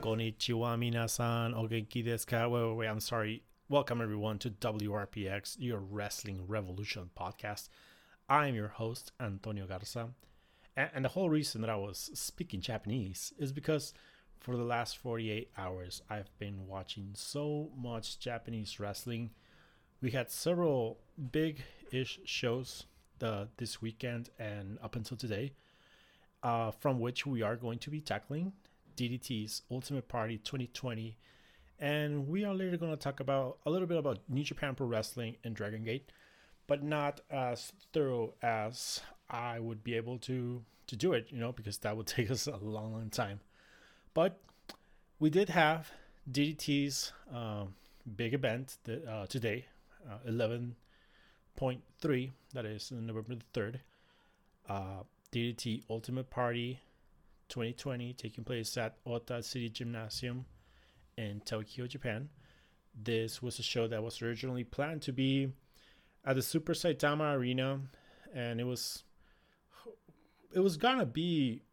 Konnichiwa minasan, o genki desu ka? Wait, wait, wait, I'm sorry. Welcome everyone to WRPX, your Wrestling Revolution podcast. I am your host, Antonio Garza. And the whole reason that I was speaking Japanese is because for the last 48 hours, I've been watching so much Japanese wrestling. We had several big ish shows the, this weekend and up until today, uh, from which we are going to be tackling DDT's Ultimate Party 2020. And we are later going to talk about a little bit about New Japan Pro Wrestling and Dragon Gate, but not as thorough as I would be able to to do it, you know, because that would take us a long, long time. But we did have DDT's um, big event uh, today, uh, 11.3, that is November the 3rd. Uh, DDT Ultimate Party 2020 taking place at Ota City Gymnasium in Tokyo, Japan. This was a show that was originally planned to be at the Super Saitama Arena, and it was it was gonna be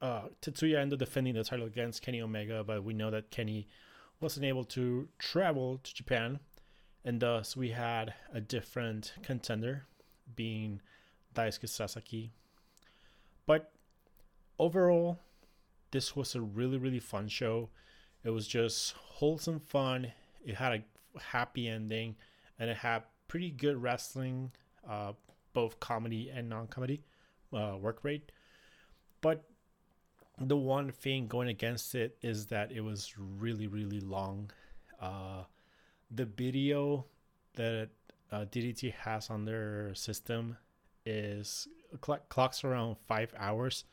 uh, Tetsuya Endo defending the title against Kenny Omega, but we know that Kenny wasn't able to travel to Japan, and thus we had a different contender, being Daisuke Sasaki. But overall, this was a really really fun show. It was just wholesome fun. It had a happy ending, and it had pretty good wrestling, uh, both comedy and non-comedy uh, work rate. But the one thing going against it is that it was really really long. Uh, the video that uh, DDT has on their system is cl- clocks around five hours,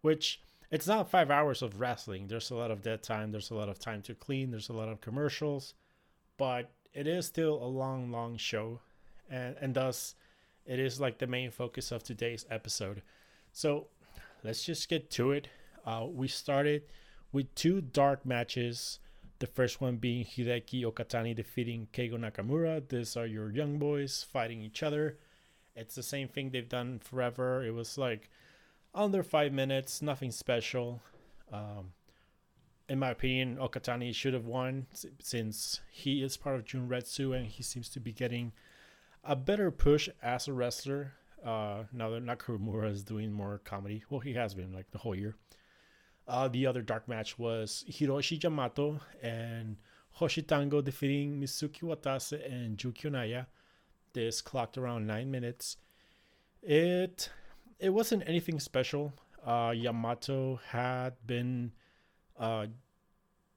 which it's not five hours of wrestling. There's a lot of dead time. There's a lot of time to clean. There's a lot of commercials, but it is still a long, long show, and and thus it is like the main focus of today's episode. So let's just get to it. Uh, we started with two dark matches. The first one being Hideki Okatani defeating Keigo Nakamura. These are your young boys fighting each other. It's the same thing they've done forever. It was like under five minutes, nothing special. Um, in my opinion, Okatani should have won since he is part of Junretsu and he seems to be getting a better push as a wrestler. Uh, now that Nakamura is doing more comedy, well, he has been like the whole year. Uh, the other dark match was Hiroshi Yamato and Hoshi Tango defeating Mitsuki Watase and Yuki Onaya. This clocked around nine minutes. It it wasn't anything special. Uh, Yamato had been uh,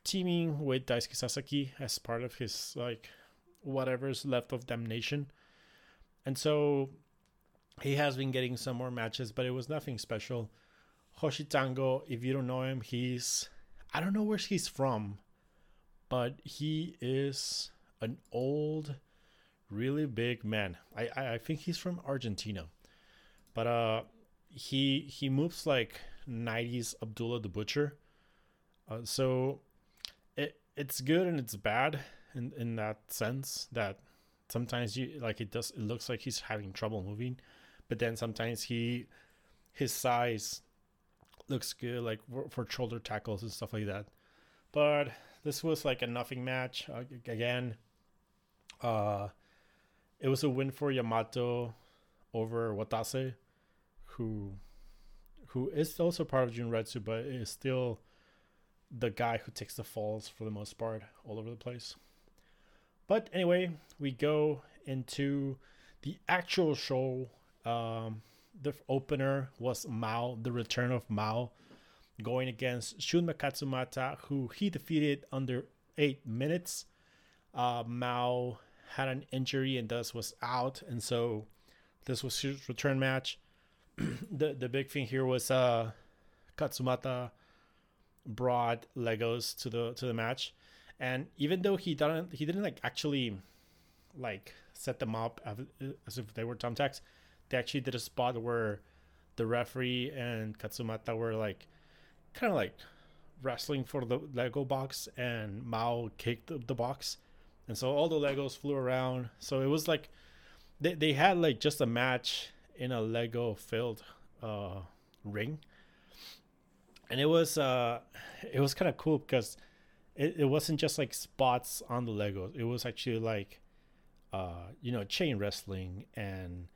teaming with Daisuke Sasaki as part of his like whatever's left of Damnation, and so he has been getting some more matches, but it was nothing special. Hoshi Tango, if you don't know him, he's I don't know where he's from, but he is an old, really big man. I I, I think he's from Argentina but uh he he moves like 90s Abdullah the Butcher. Uh, so it it's good and it's bad in in that sense that sometimes you like it does it looks like he's having trouble moving, but then sometimes he his size looks good like for, shoulder tackles and stuff like that. But this was like a nothing match uh, again. Uh it was a win for Yamato over Watase who who is also part of Junretsu, but is still the guy who takes the falls for the most part all over the place. But anyway, we go into the actual show. Um, the opener was Mao, the return of Mao, going against Shunma Katsumata, who he defeated under eight minutes. Uh, Mao had an injury and thus was out, and so this was his return match. the the big thing here was uh, Katsumata brought Legos to the to the match, and even though he didn't he didn't like actually like set them up as if they were thumbtacks, they actually did a spot where the referee and Katsumata were like kind of like wrestling for the Lego box, and Mao kicked the, the box, and so all the Legos flew around. So it was like they they had like just a match in a Lego filled uh, ring, and it was uh it was kind of cool because it, it wasn't just like spots on the Legos. It was actually like uh you know chain wrestling and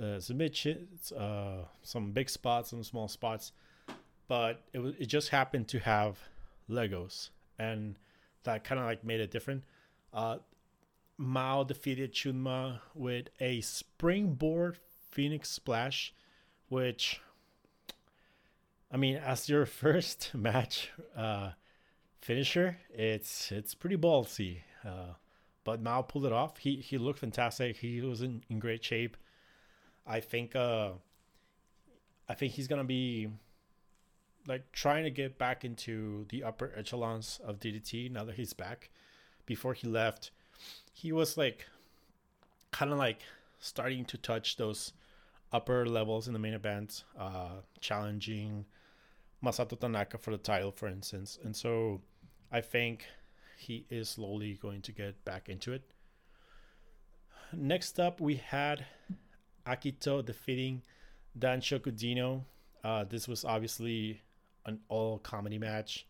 uh, submissions, uh, some big spots, some small spots, but it was it just happened to have Legos, and that kind of like made it different. Uh, Mao defeated Shunma with a springboard Phoenix Splash, which, I mean, as your first match uh, finisher, it's it's pretty ballsy. Uh, but Mao pulled it off. He he looked fantastic. He was in, in great shape. I think uh, I think he's gonna be like trying to get back into the upper echelons of DDT now that he's back. Before he left, he was like kind of like starting to touch those upper levels in the main event, uh, challenging Masato Tanaka for the title, for instance. And so I think he is slowly going to get back into it. Next up, we had Akito defeating Danshoku Dino. Uh, this was obviously an all comedy match.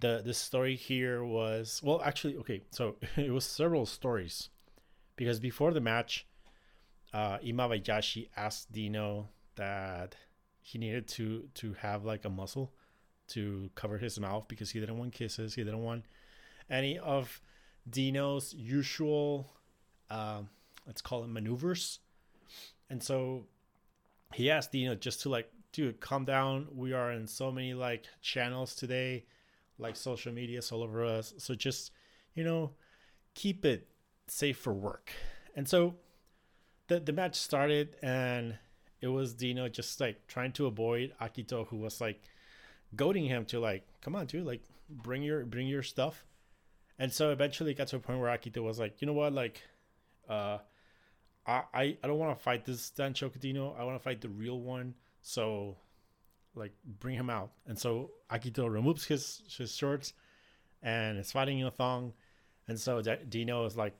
The the story here was well actually okay, so it was several stories. Because before the match, uh Imabayashi asked Dino that he needed to to have like a muscle to cover his mouth because he didn't want kisses, he didn't want any of Dino's usual uh, let's call it maneuvers. And so he asked Dino just to like dude, calm down. We are in so many like channels today, like social media is all over us. So just, you know, keep it safe for work. And so the the match started and it was Dino just like trying to avoid Akito who was like goading him to like, come on, dude, like bring your bring your stuff. And so eventually it got to a point where Akito was like, you know what, like uh I I, don't want to fight this Danshoku Dino. I want to fight the real one. So, like, bring him out. And so Akito removes his his shorts and is fighting in a thong. And so Dino is like,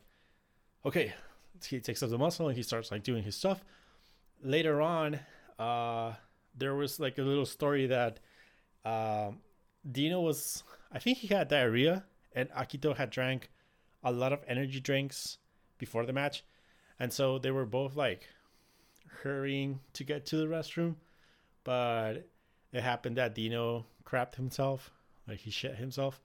okay, he takes off the muscle and he starts like doing his stuff. Later on, uh, there was like a little story that um, Dino was, I think he had diarrhea, and Akito had drank a lot of energy drinks before the match, and so they were both like hurrying to get to the restroom but it happened that Dino crapped himself, like he shit himself.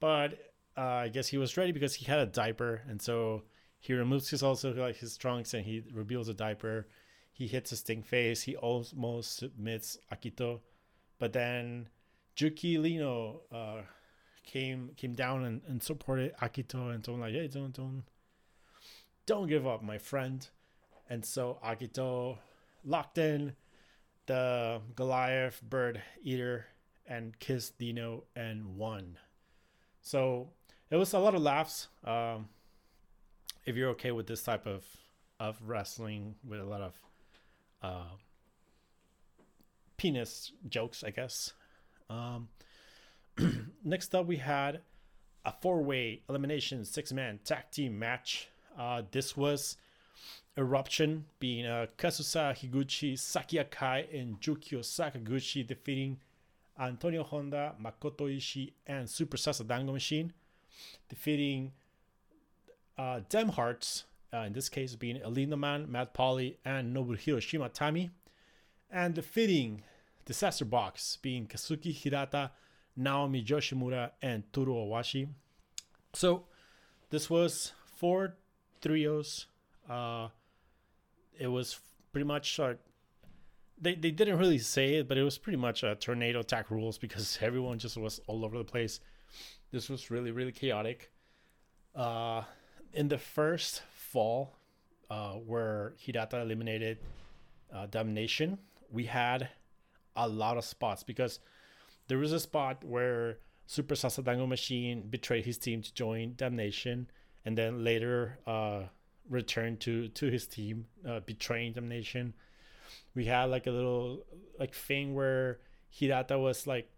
But uh, I guess he was ready because he had a diaper, and so he removes his also like his trunks and he reveals a diaper. He hits a sting face. He almost submits Akito, but then Juki Lino uh, came came down and, and supported Akito and told him like, hey, don't don't don't give up, my friend. And so Akito locked in the Goliath bird eater and kissed Dino and won. So it was a lot of laughs. Um, if you're okay with this type of of wrestling with a lot of uh, penis jokes, I guess. Um, next up, we had a four way elimination six man tag team match. Uh, this was Eruption being uh, Kazusada Higuchi, Saki Akai, and Yukio Sakaguchi defeating Antonio Honda, Makoto Oishi, and Super Sasadango Machine, defeating uh, Dem Hearts, uh, in this case being El Lindaman, Mad Paulie, and Nobuhiro Shimatani, and defeating Disaster Box being Kazuki Hirata, Naomi Yoshimura, and Toru Owashi. So this was four trios. Uh, it was pretty much uh, they they didn't really say it, but it was pretty much a tornado attack rules because everyone just was all over the place. This was really really chaotic. Uh, in the first fall, uh, where Hirata eliminated uh, Damnation, we had a lot of spots because there was a spot where Super Sasadango Machine betrayed his team to join Damnation, and then later uh, return to to his team, uh, betraying Damnation. We had like a little like thing where Hirata was like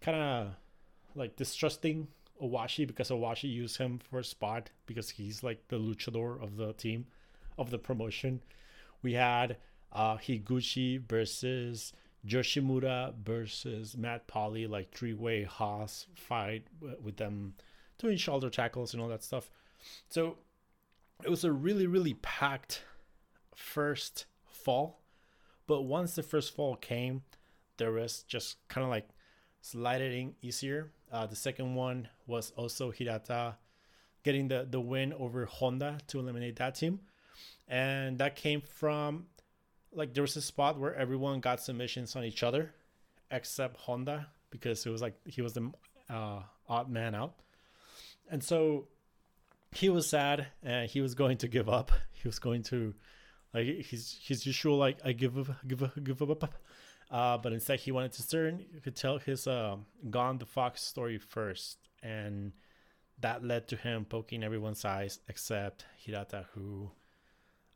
kind of like distrusting Owashi because Owashi used him for a spot because he's like the luchador of the team, of the promotion. We had uh, Higuchi versus Yoshimura versus Mad Paulie, like three way hoss fight with them doing shoulder tackles and all that stuff. So it was a really, really packed first fall. But once the first fall came, there was just kind of like sliding easier. Uh, the second one was also Hirata getting the, the win over Honda to eliminate that team. And that came from like there was a spot where everyone got submissions on each other except Honda because it was like he was the uh, odd man out. And so he was sad and he was going to give up. He was going to like he's his usual like I give up give up give up uh, but instead he wanted to turn could tell his uh, Gon the Fox story first and that led to him poking everyone's eyes except Hirata who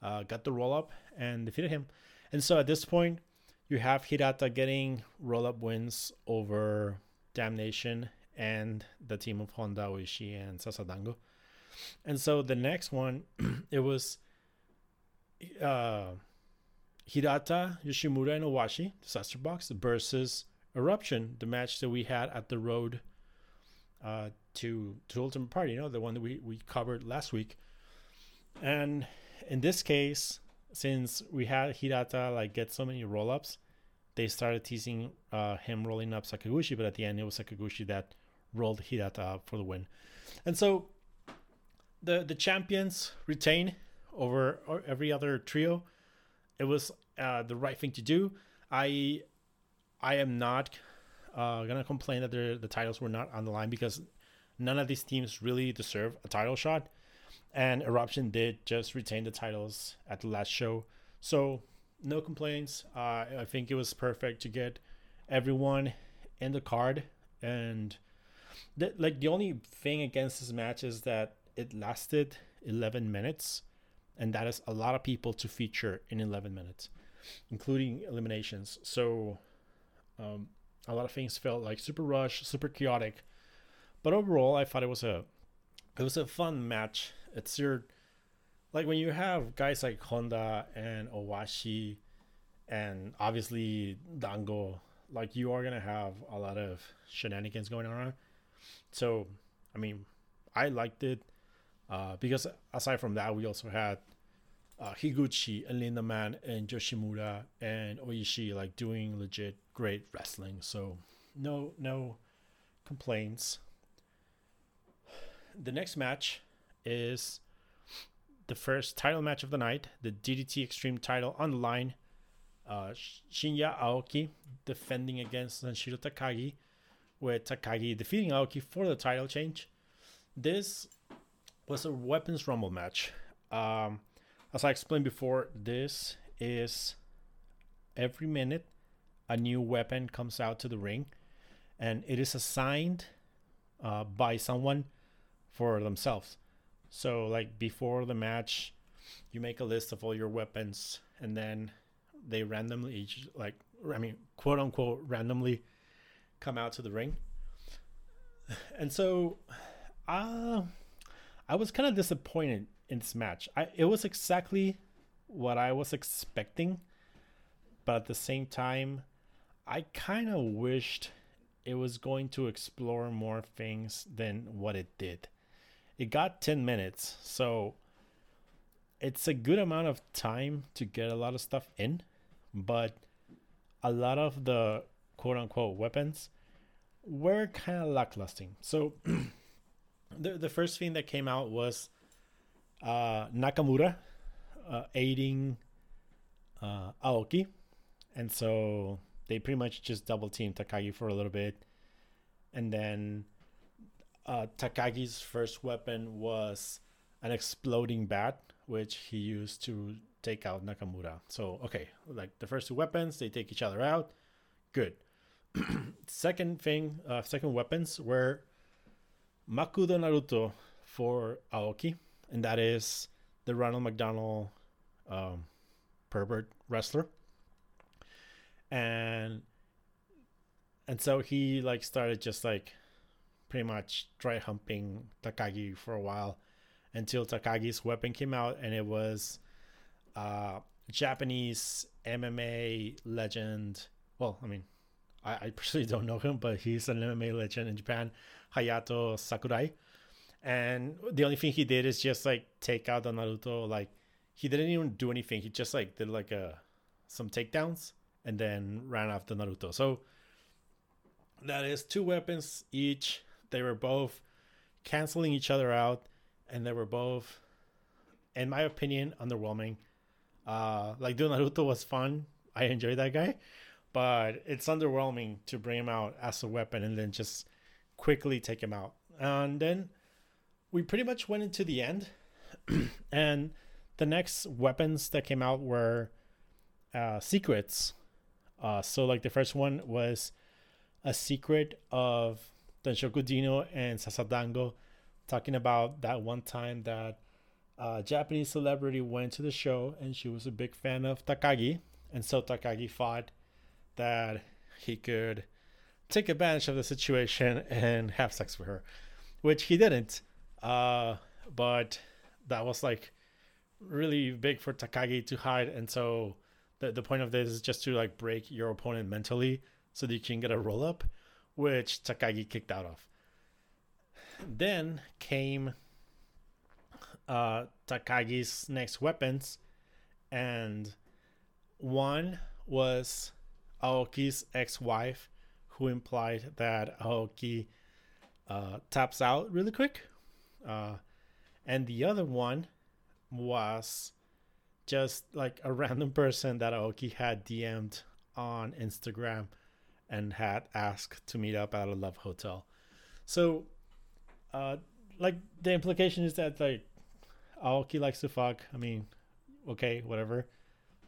uh, got the roll up and defeated him. And so at this point you have Hirata getting roll up wins over Damnation and the team of Honda, Oishi, and Sasadango. And so the next one, it was uh, Hirata, Yoshimura, and Owashi, Disaster Box, versus Eruption, the match that we had at the road uh, to to Ultimate Party, you know, the one that we, we covered last week. And in this case, since we had Hirata like get so many roll ups, they started teasing uh, him rolling up Sakaguchi, but at the end it was Sakaguchi that rolled Hirata up for the win. And so the the champions retain over every other trio. It was uh, the right thing to do. I I am not uh, gonna complain that the titles were not on the line because none of these teams really deserve a title shot, and Eruption did just retain the titles at the last show, so no complaints. Uh, I think it was perfect to get everyone in the card, and like the only thing against this match is that it lasted 11 minutes and that is a lot of people to feature in 11 minutes including eliminations. So um, a lot of things felt like super rush super chaotic. But overall i thought it was a it was a fun match. It's your like when you have guys like honda and owashi and obviously dango like you are gonna have a lot of shenanigans going on. So i mean i liked it uh, because aside from that we also had uh, Higuchi and Lindaman and Yoshimura and Oishi like doing legit great wrestling. So no no complaints. The next match is the first title match of the night, the DDT Extreme title on the line. Uh, Shinya Aoki defending against Sanshiro Takagi, with Takagi defeating Aoki for the title change. This was a weapons rumble match. Um, as I explained before, this is every minute a new weapon comes out to the ring, and it is assigned uh, by someone for themselves. So, like before the match, you make a list of all your weapons, and then they randomly, each, like I mean, quote unquote, randomly come out to the ring. And so, uh, I was kind of disappointed in this match. I it was exactly what I was expecting, but at the same time, I kind of wished it was going to explore more things than what it did. It got 10 minutes, so it's a good amount of time to get a lot of stuff in, but a lot of the quote unquote weapons were kind of lackluster. So the the first thing that came out was uh, Nakamura uh, aiding uh, Aoki, and so they pretty much just double team Takagi for a little bit, and then uh, Takagi's first weapon was an exploding bat, which he used to take out Nakamura. So okay, like the first two weapons, they take each other out. Good. second thing, uh, second weapons were Makudo Naruto for Aoki and that is the Ronald McDonald um, pervert wrestler. And and so he like started just like pretty much dry humping Takagi for a while until Takagi's weapon came out and it was uh, Japanese MMA legend. Well, I mean, I, I personally don't know him, but he's an MMA legend in Japan, Hayato Sakurai. And the only thing he did is just like take out the Naruto. Like he didn't even do anything. He just like did like a some takedowns and then ran after Naruto. So that is two weapons each. They were both canceling each other out, and they were both, in my opinion, underwhelming. Uh, like doing Naruto was fun. I enjoyed that guy, but it's underwhelming to bring him out as a weapon and then just quickly take him out. And then we pretty much went into the end, and the next weapons that came out were uh, secrets. Uh, so like the first one was a secret of Danshoku and Sasadango talking about that one time that a Japanese celebrity went to the show and she was a big fan of Takagi. And so Takagi thought that he could take advantage of the situation and have sex with her, which he didn't. Uh, but that was like really big for Takagi to hide. And so the, the point of this is just to like break your opponent mentally so that you can get a roll up, which Takagi kicked out of. Then came uh, Takagi's next weapons, and one was Aoki's ex-wife, who implied that Aoki uh, taps out really quick, uh, and the other one was just like a random person that Aoki had DM'd on Instagram and had asked to meet up at a love hotel. So, uh, like the implication is that like Aoki likes to fuck. I mean, okay, whatever.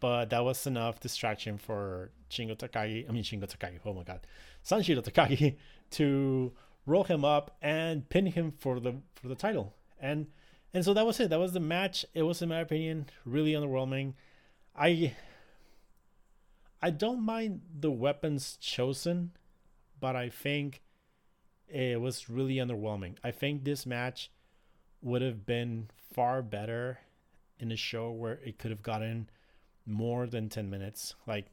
But that was enough distraction for Shingo Takagi. I mean, Shingo Takagi. Oh my god, Sanshiro Takagi to roll him up and pin him for the for the title. And and so that was it. That was the match. It was, in my opinion, really underwhelming. I I don't mind the weapons chosen, but I think it was really underwhelming. I think this match would have been far better in a show where it could have gotten more than 10 minutes. Like,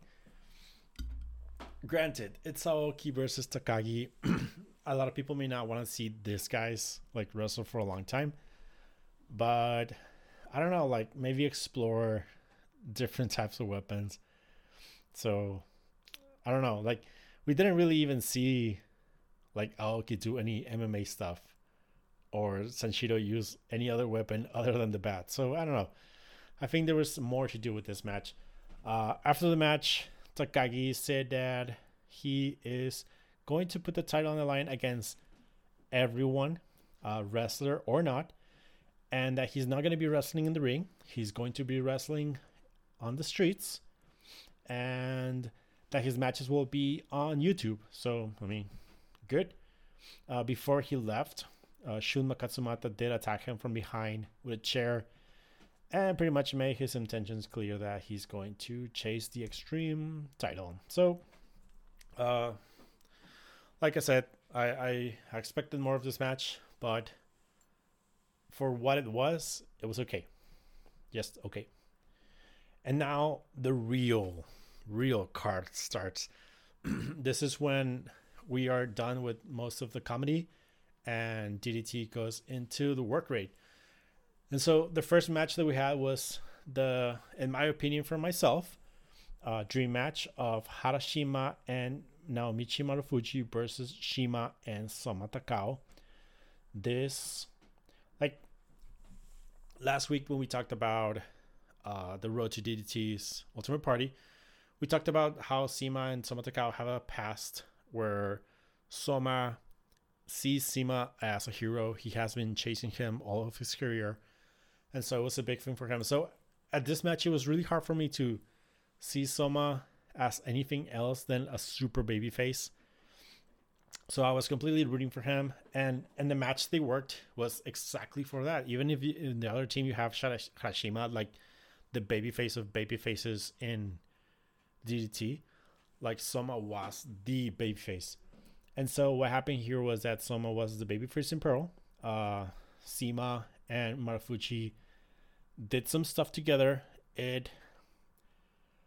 granted, it's Aoki versus Takagi. a lot of people may not want to see this guys like wrestle for a long time, but I don't know, like maybe explore different types of weapons so I don't know. Like we didn't really even see like Aoki do any MMA stuff or Sanshiro use any other weapon other than the bat. So I don't know. I think there was more to do with this match. Uh, after the match, Takagi said that he is going to put the title on the line against everyone, uh, wrestler or not, and that he's not going to be wrestling in the ring. He's going to be wrestling on the streets and that his matches will be on YouTube. So, I mean, good. Uh, before he left, uh, Shunma Katsumata did attack him from behind with a chair and pretty much made his intentions clear that he's going to chase the Extreme title. So, uh, like I said, I, I expected more of this match, but for what it was, it was okay. Just okay. And now the real real card starts. this is when we are done with most of the comedy and DDT goes into the work rate. And so the first match that we had was the, in my opinion, for myself, uh, dream match of Harashima and Naomichi Marufuji versus CIMA and Soma Takao. This, like last week when we talked about uh, the Road to DDT's Ultimate Party, we talked about how CIMA and Soma Takao have a past where Soma sees CIMA as a hero. He has been chasing him all of his career. And so it was a big thing for him. So at this match, it was really hard for me to see Soma as anything else than a super baby face. So I was completely rooting for him, and and the match they worked was exactly for that. Even if you, in the other team you have Harashima, like the baby face of baby faces in DDT, like Soma was the babyface. And so what happened here was that Soma was the babyface in Pearl. Uh, CIMA and Marufuji did some stuff together. It.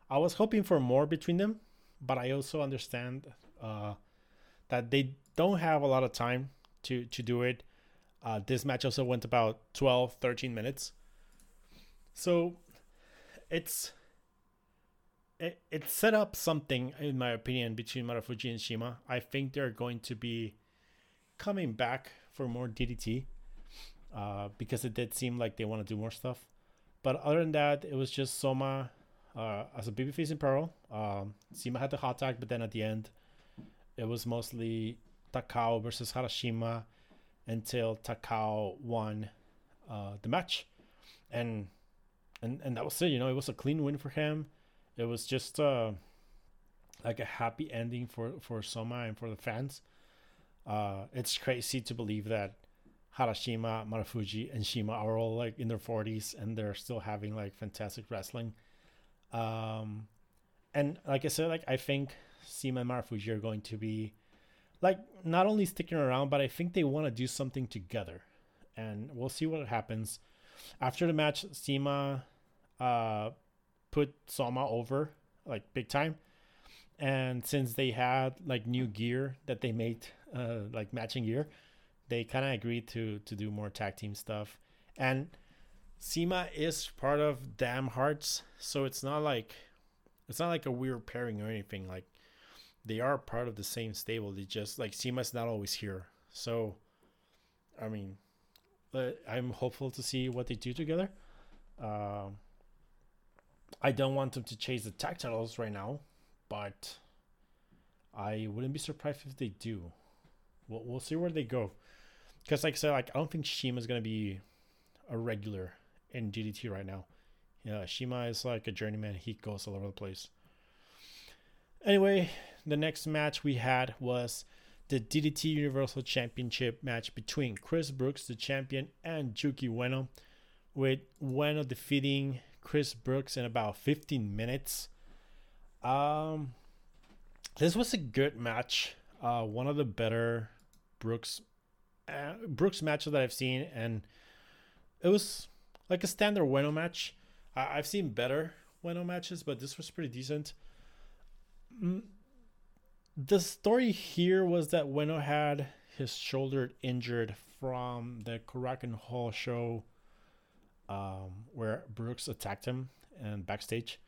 I was hoping for more between them, but I also understand uh, that they don't have a lot of time to to do it. Uh, this match also went about 12, 13 minutes. So it's it, it set up something in my opinion between Marufuji and CIMA. I think they're going to be coming back for more DDT uh, because it did seem like they want to do more stuff. But other than that, it was just Soma uh, as a babyface in Pearl. Um, CIMA had the hot tag, but then at the end, it was mostly Takao versus Harashima until Takao won uh, the match, and and and that was it. You know, it was a clean win for him. It was just uh, like a happy ending for for Soma and for the fans. Uh, it's crazy to believe that Harashima, Marufuji, and CIMA are all like in their 40s and they're still having like fantastic wrestling. Um, and like I said, like I think CIMA and Marufuji are going to be like not only sticking around, but I think they want to do something together. And we'll see what happens. After the match, CIMA uh, put Soma over like big time. And since they had like new gear that they made, uh, like matching gear, they kind of agreed to to do more tag team stuff. And CIMA is part of Damn Hearts, so it's not like it's not like a weird pairing or anything. Like they are part of the same stable. They just like CIMA's not always here. So I mean, I'm hopeful to see what they do together. Um, I don't want them to chase the tag titles right now, but I wouldn't be surprised if they do. We'll, we'll see where they go. Because, like I said, like I don't think CIMA is gonna be a regular in DDT right now. Yeah, CIMA is like a journeyman. He goes all over the place. Anyway, the next match we had was the DDT Universal Championship match between Chris Brooks, the champion, and Yuki Ueno, with Ueno defeating Chris Brooks in about 15 minutes. Um, this was a good match. Uh, one of the better Brooks uh, Brooks matches that I've seen, and it was like a standard Ueno match. I- I've seen better Ueno matches, but this was pretty decent. Mm, the story here was that Ueno had his shoulder injured from the Korakuen Hall show um, where Brooks attacked him and backstage.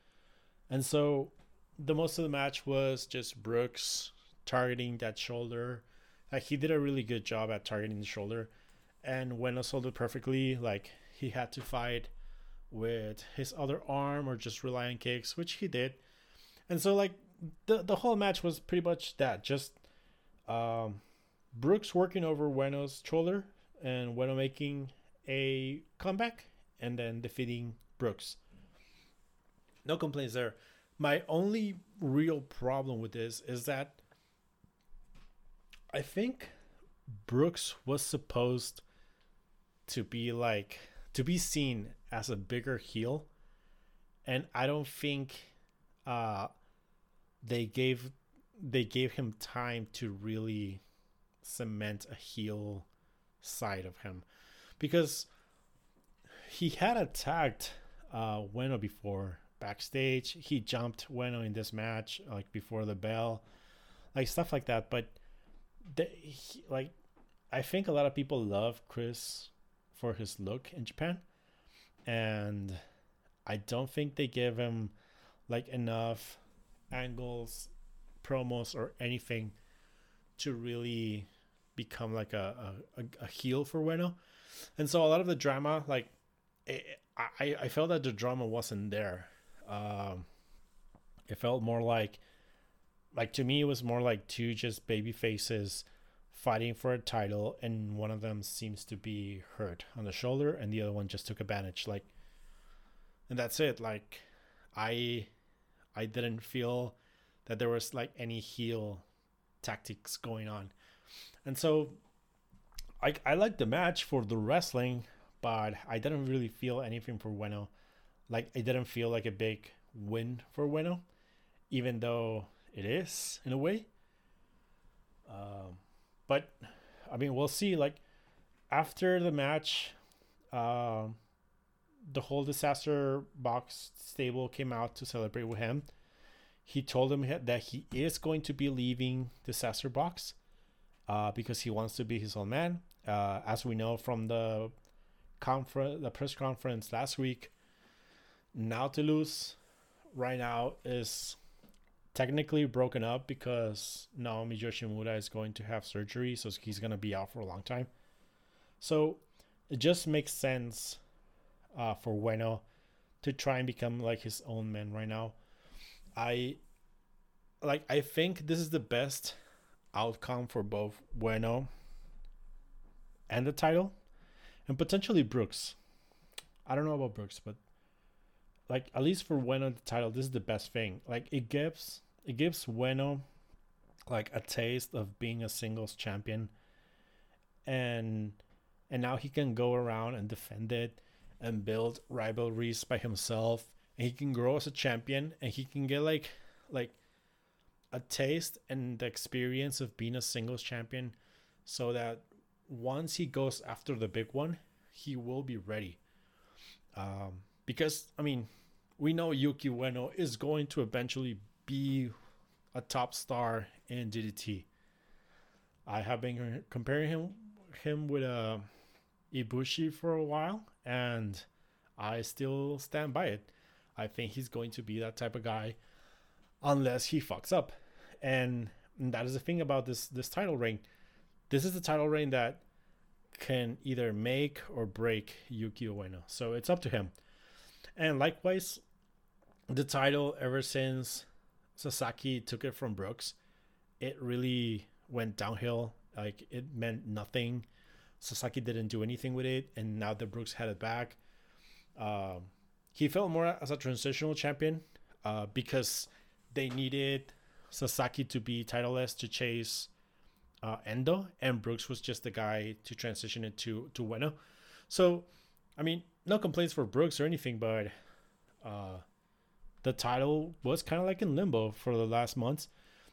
And so the most of the match was just Brooks targeting that shoulder. Like he did a really good job at targeting the shoulder. And when sold it perfectly, like he had to fight with his other arm or just rely on kicks, which he did. And so like the the whole match was pretty much that. Just um, Brooks working over Ueno's shoulder and Ueno making a comeback and then defeating Brooks. No complaints there. My only real problem with this is that I think Brooks was supposed to be like to be seen as a bigger heel and I don't think uh they gave they gave him time to really cement a heel side of him because he had attacked uh, Ueno before backstage. He jumped Ueno in this match, like before the bell, like stuff like that. But the, he, like, I think a lot of people love Chris for his look in Japan, and I don't think they give him like enough angles, promos, or anything to really become like a, a, a heel for Ueno. And so a lot of the drama, like it, I I felt that the drama wasn't there. Um, it felt more like like to me it was more like two just baby faces fighting for a title and one of them seems to be hurt on the shoulder and the other one just took advantage like and that's it like i i didn't feel that there was like any heel tactics going on and so i i liked the match for the wrestling but I didn't really feel anything for Ueno. Like it didn't feel like a big win for Ueno, even though it is in a way. Um, but I mean, we'll see. Like after the match, um, the whole disaster box stable came out to celebrate with him. He told him that he is going to be leaving disaster box uh, because he wants to be his own man. Uh, as we know from the conference, the press conference last week, Nautilus right now is technically broken up because Naomi Yoshimura is going to have surgery, so he's going to be out for a long time. So it just makes sense uh, for Ueno to try and become like his own man right now. I like I think this is the best outcome for both Bueno and the title and potentially Brooks. I don't know about Brooks, but like at least for Ueno the title, this is the best thing. Like it gives it gives Ueno like a taste of being a singles champion. And and now he can go around and defend it and build rivalries by himself. And he can grow as a champion and he can get like like a taste and the experience of being a singles champion so that once he goes after the big one he will be ready. Um, because i mean we know yuki ueno is going to eventually be a top star in ddt i have been comparing him him with uh, ibushi for a while and I still stand by it. I think he's going to be that type of guy unless he fucks up. And that is the thing about this this title reign. This is the title reign that can either make or break Yuki Ueno. So it's up to him. And likewise, the title ever since Sasaki took it from Brooks, it really went downhill. Like it meant nothing. Sasaki didn't do anything with it, and now that Brooks had it back, um, he felt more as a transitional champion uh, because they needed Sasaki to be titleless to chase uh, Endo, and Brooks was just the guy to transition it to to Ueno. So, I mean, no complaints for Brooks or anything, but uh, the title was kind of like in limbo for the last months,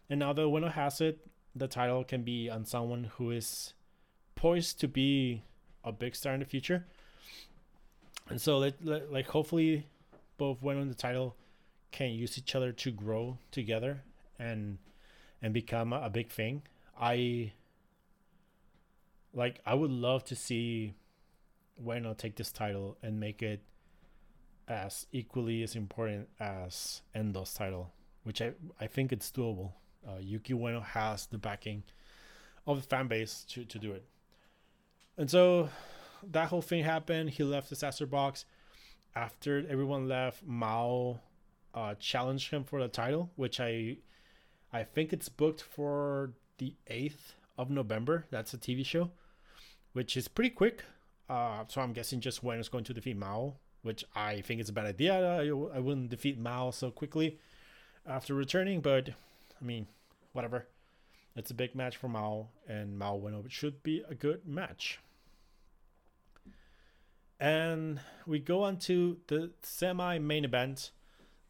and now that Ueno has it, the title can be on someone who is poised to be a big star in the future. And so, let, let, like, hopefully, both winning the title can use each other to grow together and and become a, big thing. I like. I would love to see Ueno take this title and make it as equally as important as Endo's title, which I I think it's doable. Uh, Yuki Ueno has the backing of the fan base to to do it. And so that whole thing happened. He left the Disaster Box. After everyone left, Mao uh, challenged him for the title, which I I think it's booked for the 8th of November. That's a TV show, which is pretty quick. Uh, so I'm guessing just when it's going to defeat Mao, which I think is a bad idea. I, I wouldn't defeat Mao so quickly after returning, but I mean, whatever. It's a big match for Mao, and Mao win over. It should be a good match. And we go on to the semi main event.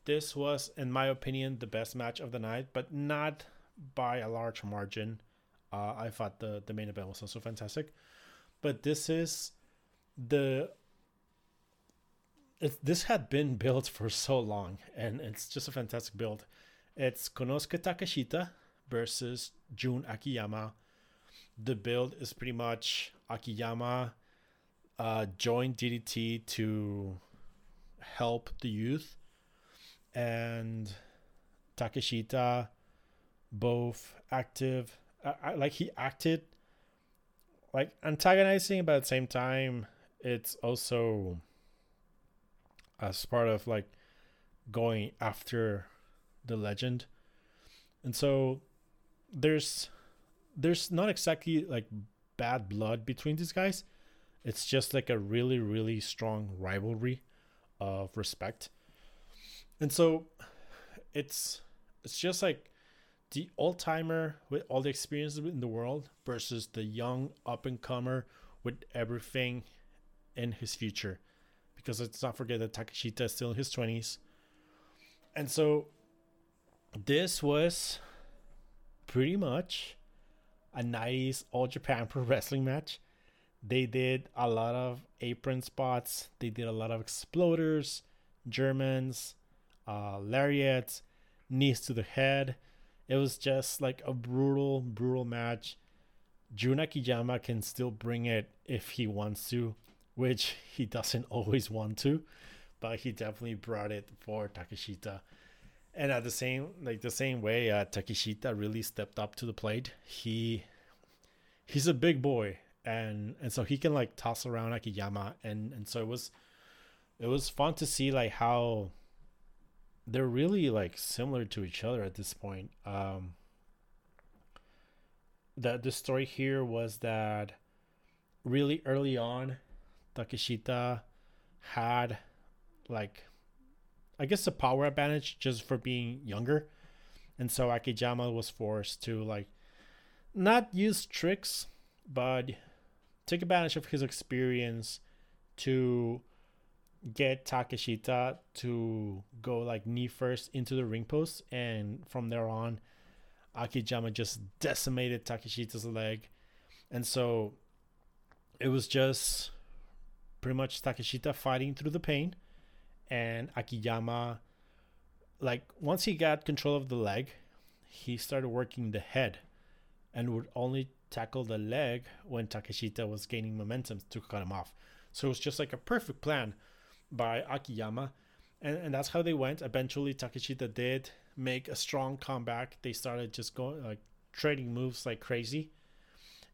This was, in my opinion, the best match of the night, but not by a large margin. Uh, I thought the, the main event was also fantastic. But this is the. It, this had been built for so long, and it's just a fantastic build. It's Konosuke Takeshita versus Jun Akiyama. The build is pretty much Akiyama uh, joined DDT to help the youth, and Takeshita both active. Uh, like he acted like antagonizing, but at the same time, it's also as part of like going after the legend, and so there's there's not exactly like bad blood between these guys it's just like a really, really strong rivalry of respect. And so it's it's just like the old timer with all the experience in the world versus the young up and comer with everything in his future. Because let's not forget that Takeshita is still in his 20s. And so this was pretty much a 90s All Japan Pro Wrestling match. They did a lot of apron spots, they did a lot of exploders, Germans, uh, lariats, knees to the head. It was just like a brutal, brutal match. Jun Akiyama can still bring it if he wants to, which he doesn't always want to, but he definitely brought it for Takeshita. And at the same like the same way, uh, Takeshita really stepped up to the plate. He he's a big boy, and and so he can like toss around Akiyama, and and so it was it was fun to see like how they're really like similar to each other at this point. Um, the the story here was that really early on, Takeshita had like I guess a power advantage just for being younger, and so Akiyama was forced to like not use tricks, but take advantage of his experience to get Takeshita to go like knee first into the ring post, and from there on, Akiyama just decimated Takeshita's leg, and so it was just pretty much Takeshita fighting through the pain, and Akiyama, like once he got control of the leg, he started working the head, and would only tackle the leg when Takeshita was gaining momentum to cut him off. So it was just like a perfect plan by Akiyama. And, and that's how they went. Eventually, Takeshita did make a strong comeback. They started just going like trading moves like crazy.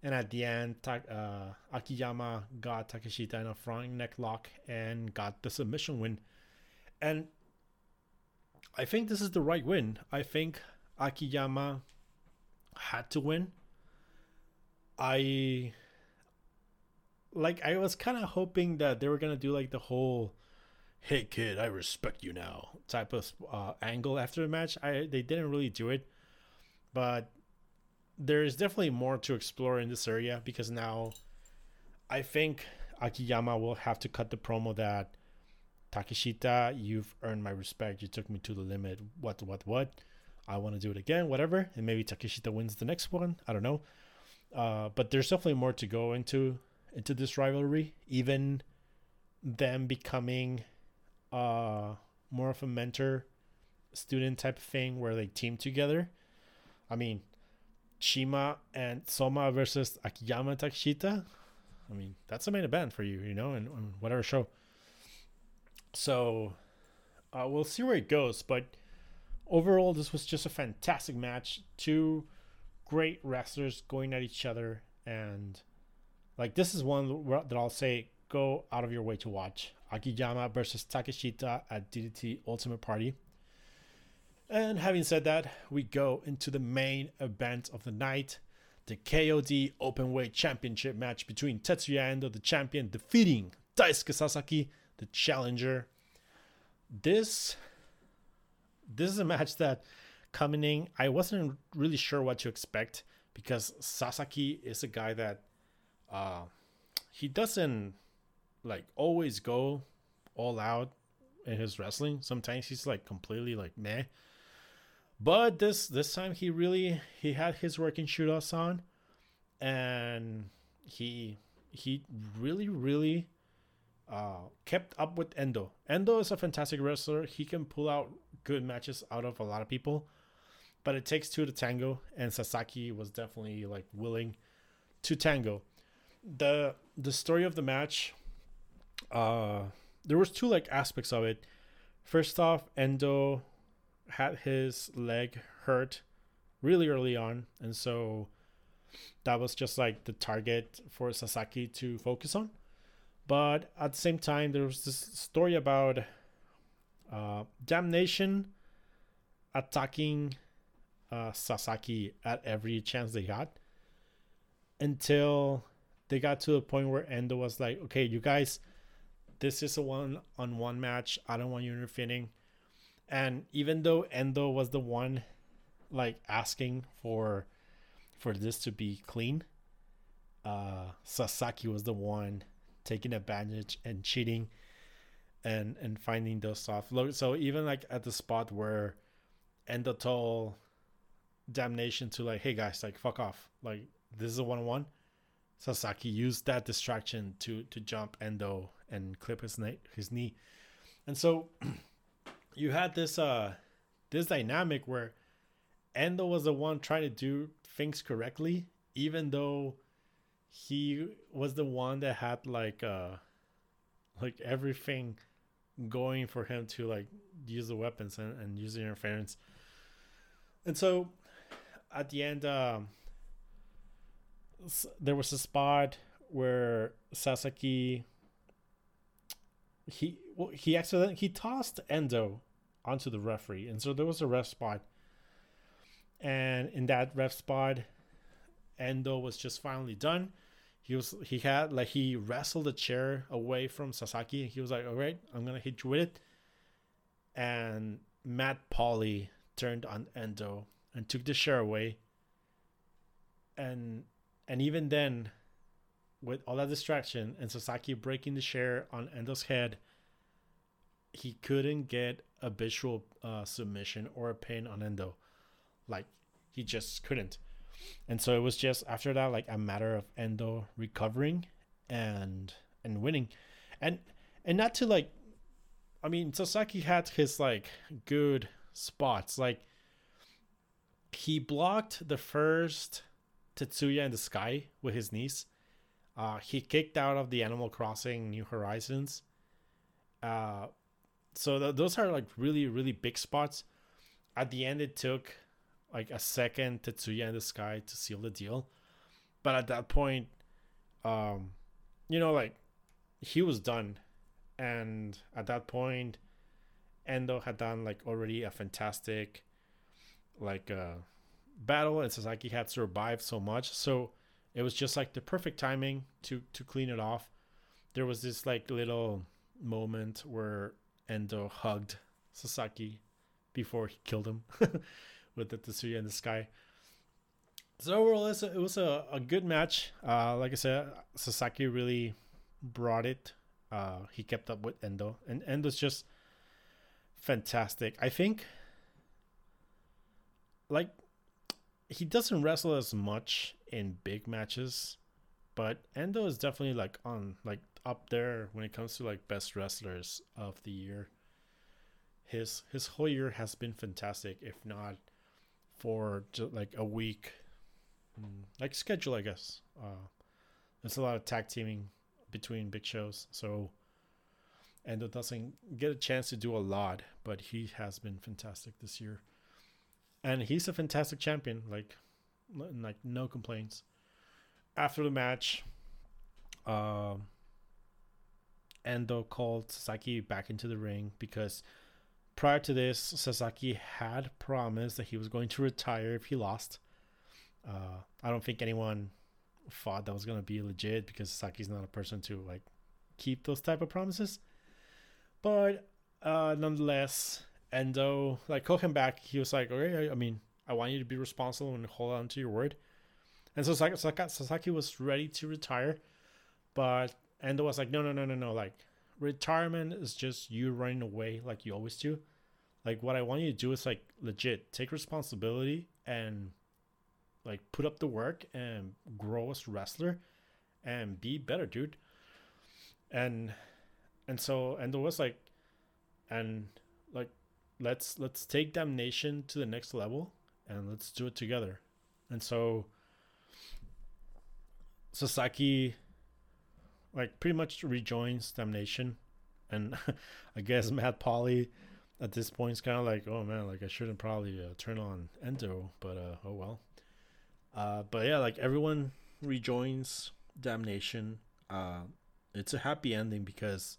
And at the end, uh, Akiyama got Takeshita in a front neck lock and got the submission win. And I think this is the right win. I think Akiyama had to win. I like I was kind of hoping that they were gonna do like the whole "Hey kid, I respect you now" type of uh, angle after the match. I they didn't really do it, but there is definitely more to explore in this area because now I think Akiyama will have to cut the promo that Takeshita, you've earned my respect. You took me to the limit. What what what? I want to do it again. Whatever, and maybe Takeshita wins the next one. I don't know. Uh, but there's definitely more to go into into this rivalry. Even them becoming uh, more of a mentor student type of thing where they team together. I mean, Shima and Soma versus Akiyama Takeshita. I mean, that's the main event for you, you know, and, and whatever show. So uh, we'll see where it goes. But overall, this was just a fantastic match. Two great wrestlers going at each other. And like, this is one that I'll say go out of your way to watch. Akiyama versus Takeshita at DDT Ultimate Party. And having said that, we go into the main event of the night the KOD Openweight Championship match between Tetsuya Endo, the champion, defeating Daisuke Sasaki, the challenger. This this is a match that coming in, I wasn't really sure what to expect because Sasaki is a guy that uh he doesn't like always go all out in his wrestling. Sometimes he's like completely like meh. But this this time he really he had his working shootouts on and he he really really uh kept up with Endo. Endo is a fantastic wrestler. He can pull out good matches out of a lot of people. But it takes two to tango and Sasaki was definitely like willing to tango. The the story of the match uh there was two like aspects of it. First off, Endo had his leg hurt really early on, and so that was just like the target for Sasaki to focus on. But at the same time, there was this story about uh, Damnation attacking uh, Sasaki at every chance they got until they got to the point where Endo was like, okay, you guys, this is a one on one match. I don't want you interfering. And even though Endo was the one like asking for for this to be clean, uh Sasaki was the one taking advantage and cheating and and finding those soft loads. So even like at the spot where Endo told Damnation to like, hey guys, like fuck off. Like this is a one on one. Sasaki used that distraction to to jump Endo and clip his knee his knee. And so you had this uh this dynamic where Endo was the one trying to do things correctly, even though he was the one that had like uh like everything going for him to like use the weapons and, and use the interference. And so at the end um there was a spot where Sasaki he well, he accidentally he tossed Endo onto the referee, and so there was a ref spot. And in that ref spot, Endo was just finally done. He was he had like he wrestled the chair away from Sasaki. He was like, "All right, I'm gonna hit you with it." And Mad Paulie turned on Endo and took the chair away. And and even then, with all that distraction and Sasaki breaking the chair on Endo's head, he couldn't get a visual uh, submission or a pin on Endo. Like he just couldn't. And so it was just after that like a matter of Endo recovering and and winning. And and not to like I mean Sasaki had his like good spots. Like he blocked the first Tetsuya in the sky with his knees. Uh, he kicked out of the Animal Crossing New Horizons. Uh, so th- those are like really really big spots. At the end, it took like a second Tetsuya in the sky to seal the deal, but at that point, um, you know, like he was done, and at that point, Endo had done like already a fantastic, like uh, battle, and Sasaki had survived so much, so it was just like the perfect timing to to clean it off. There was this like little moment where Endo hugged Sasaki before he killed him with the Tetsuya in the sky. So overall, it was a, a good match. Uh, like I said, Sasaki really brought it. Uh, he kept up with Endo, and Endo's just fantastic. I think, like, he doesn't wrestle as much in big matches, but Endo is definitely like on like up there when it comes to like best wrestlers of the year. His his whole year has been fantastic, if not for just like a week, mm, like schedule, I guess. Uh, there's a lot of tag teaming between big shows, so Endo doesn't get a chance to do a lot, but he has been fantastic this year, and he's a fantastic champion. Like, like no complaints. After the match, um. Endo called Sasaki back into the ring because prior to this, Sasaki had promised that he was going to retire if he lost. Uh, I don't think anyone thought that was going to be legit because Sasaki's not a person to like keep those type of promises. But uh, nonetheless, Endo like called him back. He was like, "Okay, I, I mean, I want you to be responsible and hold on to your word." And so Sasaki, was ready to retire, but Endo was like, no, no, no, no, no. Like, retirement is just you running away like you always do. Like, what I want you to do is like legit take responsibility and like put up the work and grow as wrestler and be better, dude. And and so Endo was like, and like, let's let's take damnation to the next level and let's do it together. And so Sasaki like pretty much rejoins Damnation, and I guess Mad Paulie at this point is kind of like, oh man, like I shouldn't probably uh, turn on Endo, but uh, oh well. Uh, but yeah, like everyone rejoins Damnation. Uh, it's a happy ending because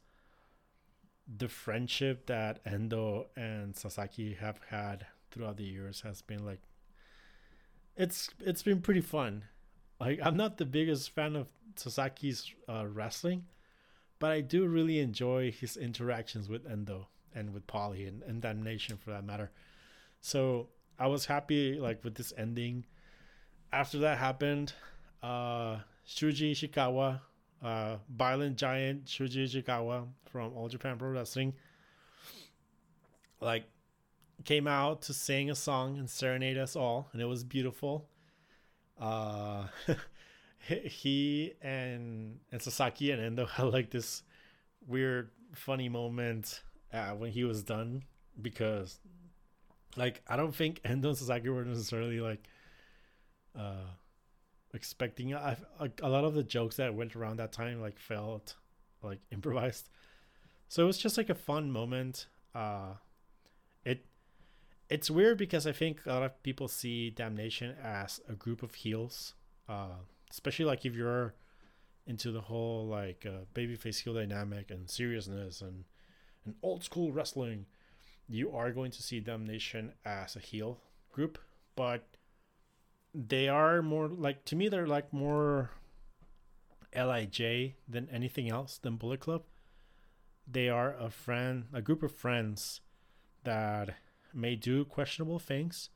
the friendship that Endo and Sasaki have had throughout the years has been like it's it's been pretty fun. Like I'm not the biggest fan of Sasaki's uh, wrestling, but I do really enjoy his interactions with Endo and with Paulie and, and Damnation for that matter. So I was happy like with this ending. After that happened, uh, Shuji Ishikawa, uh, violent giant Shuji Ishikawa from All Japan Pro Wrestling, like came out to sing a song and serenade us all, and it was beautiful. Uh, he and and Sasaki and Endo had like this weird funny moment uh, when he was done because like I don't think Endo and Sasaki were necessarily like uh expecting I like a lot of the jokes that went around that time like felt like improvised. So it was just like a fun moment. Uh it it's weird because I think a lot of people see Damnation as a group of heels. Uh especially like if you're into the whole like uh, babyface heel dynamic and seriousness and and old school wrestling, you are going to see Damnation as a heel group, but they are more like to me they're like more Lij than anything else than Bullet Club. They are a friend, a group of friends that may do questionable things,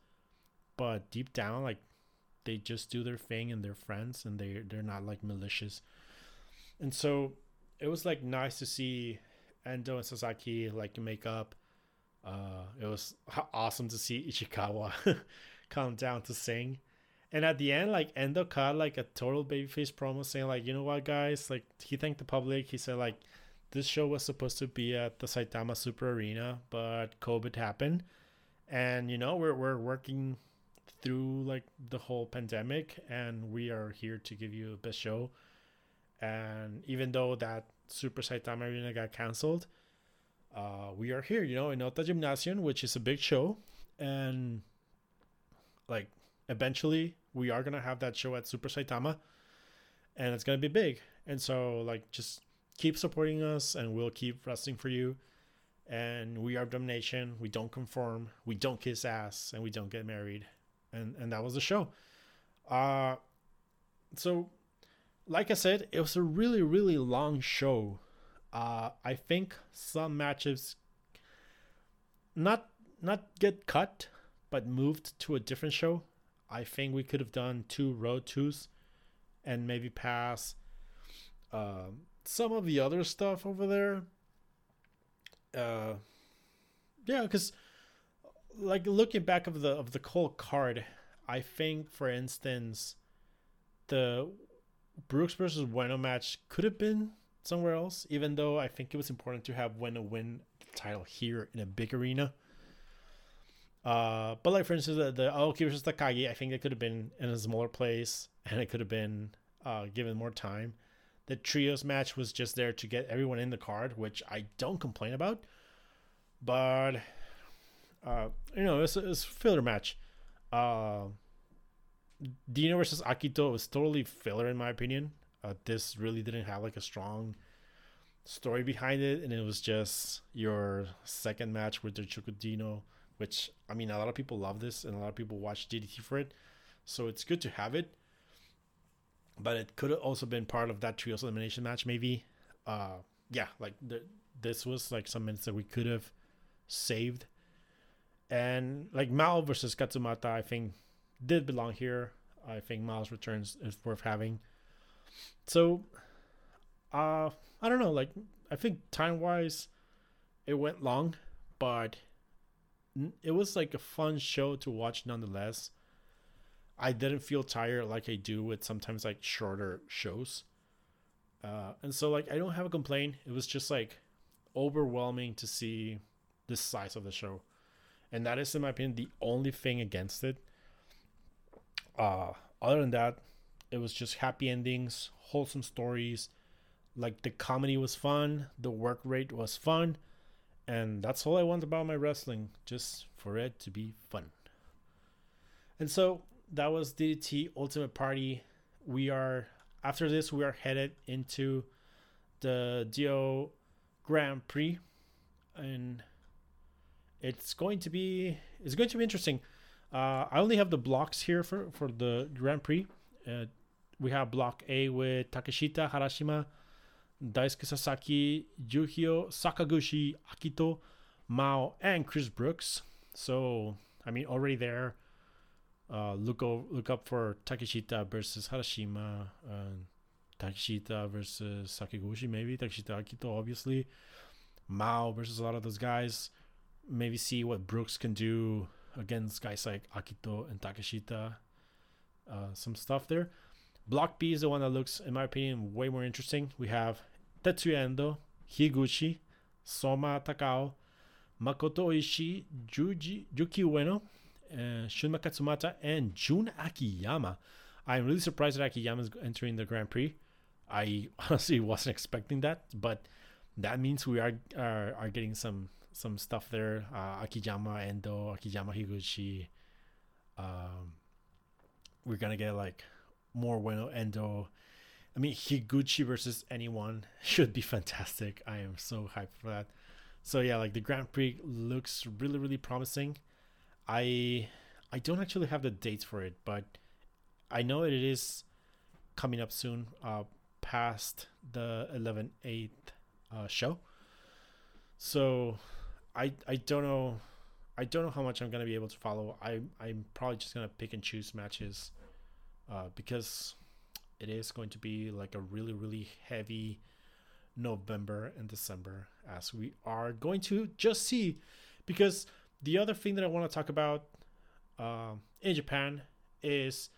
but deep down, like they just do their thing and they're friends and they they're not like malicious. And so it was like nice to see Endo and Sasaki like make up. Uh, it was awesome to see Ishikawa come down to sing. And at the end, like Endo cut like a total babyface promo saying like, you know what, guys? Like he thanked the public. He said like, this show was supposed to be at the Saitama Super Arena, but COVID happened, and you know we're we're working through like the whole pandemic, and we are here to give you a best show. And even though that Super Saitama Arena got canceled, uh, we are here, you know, in Ota Gymnasium, which is a big show, and like eventually we are gonna have that show at Super Saitama, and it's gonna be big. And so like just keep supporting us, and we'll keep wrestling for you. And we are Damnation. We don't conform. We don't kiss ass, and we don't get married. And and that was the show. Uh, so like I said, it was a really really long show. Uh, I think some matches not not get cut, but moved to a different show. I think we could have done two road twos, and maybe pass uh, some of the other stuff over there. Uh, yeah, because like looking back of the of the whole card, I think for instance, the Brooks versus Bueno match could have been somewhere else, even though I think it was important to have Bueno win the title here in a big arena. Uh, but like for instance, the, the Aoki versus Takagi, I think it could have been in a smaller place, and it could have been uh, given more time. The trios match was just there to get everyone in the card, which I don't complain about. But uh, you know, it's, a filler match. Uh, Dino versus Akito was totally filler in my opinion. Uh, this really didn't have like a strong story behind it, and it was just your second match with the Dino, which I mean, a lot of people love this, and a lot of people watch DDT for it, so it's good to have it. But it could have also been part of that trios elimination match, maybe. Uh, yeah, like the, this was like some minutes that we could have saved, and like Mao versus Katsumata, I think did belong here. I think Miles returns is worth having. So, uh, I don't know. Like, I think time wise, it went long, but it was like a fun show to watch nonetheless. I didn't feel tired like I do with sometimes like shorter shows. Uh, and so like I don't have a complaint. It was just like overwhelming to see the size of the show. And that is in my opinion the only thing against it. Uh other than that, it was just happy endings, wholesome stories. Like the comedy was fun, the work rate was fun, and that's all I want about my wrestling, just for it to be fun. And so that was DDT Ultimate Party. We are after this we are headed into the D-Oh Grand Prix and it's going to be it's going to be interesting. Uh, I only have the blocks here for for the Grand Prix. Uh, we have block A with Takeshita Harashima, Daisuke Sasaki, Yukio Sakaguchi, Akito, Mao, and Chris Brooks. So I mean, already there. Uh, look over, look up for Takeshita versus Harashima, uh, Takeshita versus Sakaguchi, maybe Takeshita Akito, obviously. Mao versus a lot of those guys. Maybe see what Brooks can do against guys like Akito and Takeshita. uh, some stuff there. Block B is the one that looks, in my opinion, way more interesting. We have Tetsuya Endo, Higuchi, Soma Takao, Makoto Oishi, Juji, Yuki Ueno, uh, Shunma Katsumata, and Jun Akiyama. I'm really surprised that Akiyama is entering the Grand Prix. I honestly wasn't expecting that, but that means we are are, are getting some some stuff there. Uh, Akiyama Endo, Akiyama Higuchi. Um, we're gonna get like more Ueno Endo. I mean, Higuchi versus anyone should be fantastic. I am so hyped for that. So yeah, like the Grand Prix looks really really promising. I I don't actually have the dates for it, but I know it is coming up soon, uh, past the 11 8th uh, show. So I I don't know I don't know how much I'm gonna be able to follow. I I'm probably just gonna pick and choose matches, uh, because it is going to be like a really really heavy November and December as we are going to just see because the other thing that I want to talk about uh, in Japan is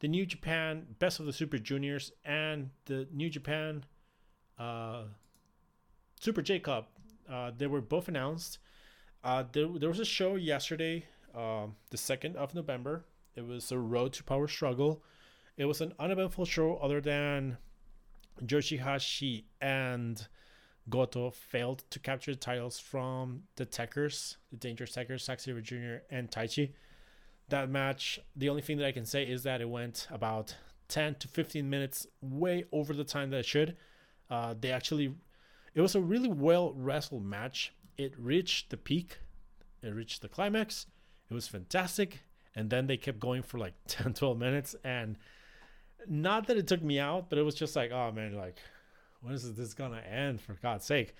the New Japan Best of the Super Juniors and the New Japan uh, Super J Cup. Uh, they were both announced. Uh, there, there was a show yesterday, uh, the 2nd of November. It was a Road to Power Struggle. It was an uneventful show other than Yoshihashi and Goto failed to capture the titles from the Tekkers, the Dangerous Tekkers, Zack Sabre Jr. and Taichi. That match, the only thing that I can say is that it went about 10 to 15 minutes way over the time that it should. Uh, they actually, it was a really well wrestled match. It reached the peak, it reached the climax. It was fantastic. And then they kept going for like 10, 12 minutes. And not that it took me out, but it was just like, oh man, like, when is this gonna end? For God's sake!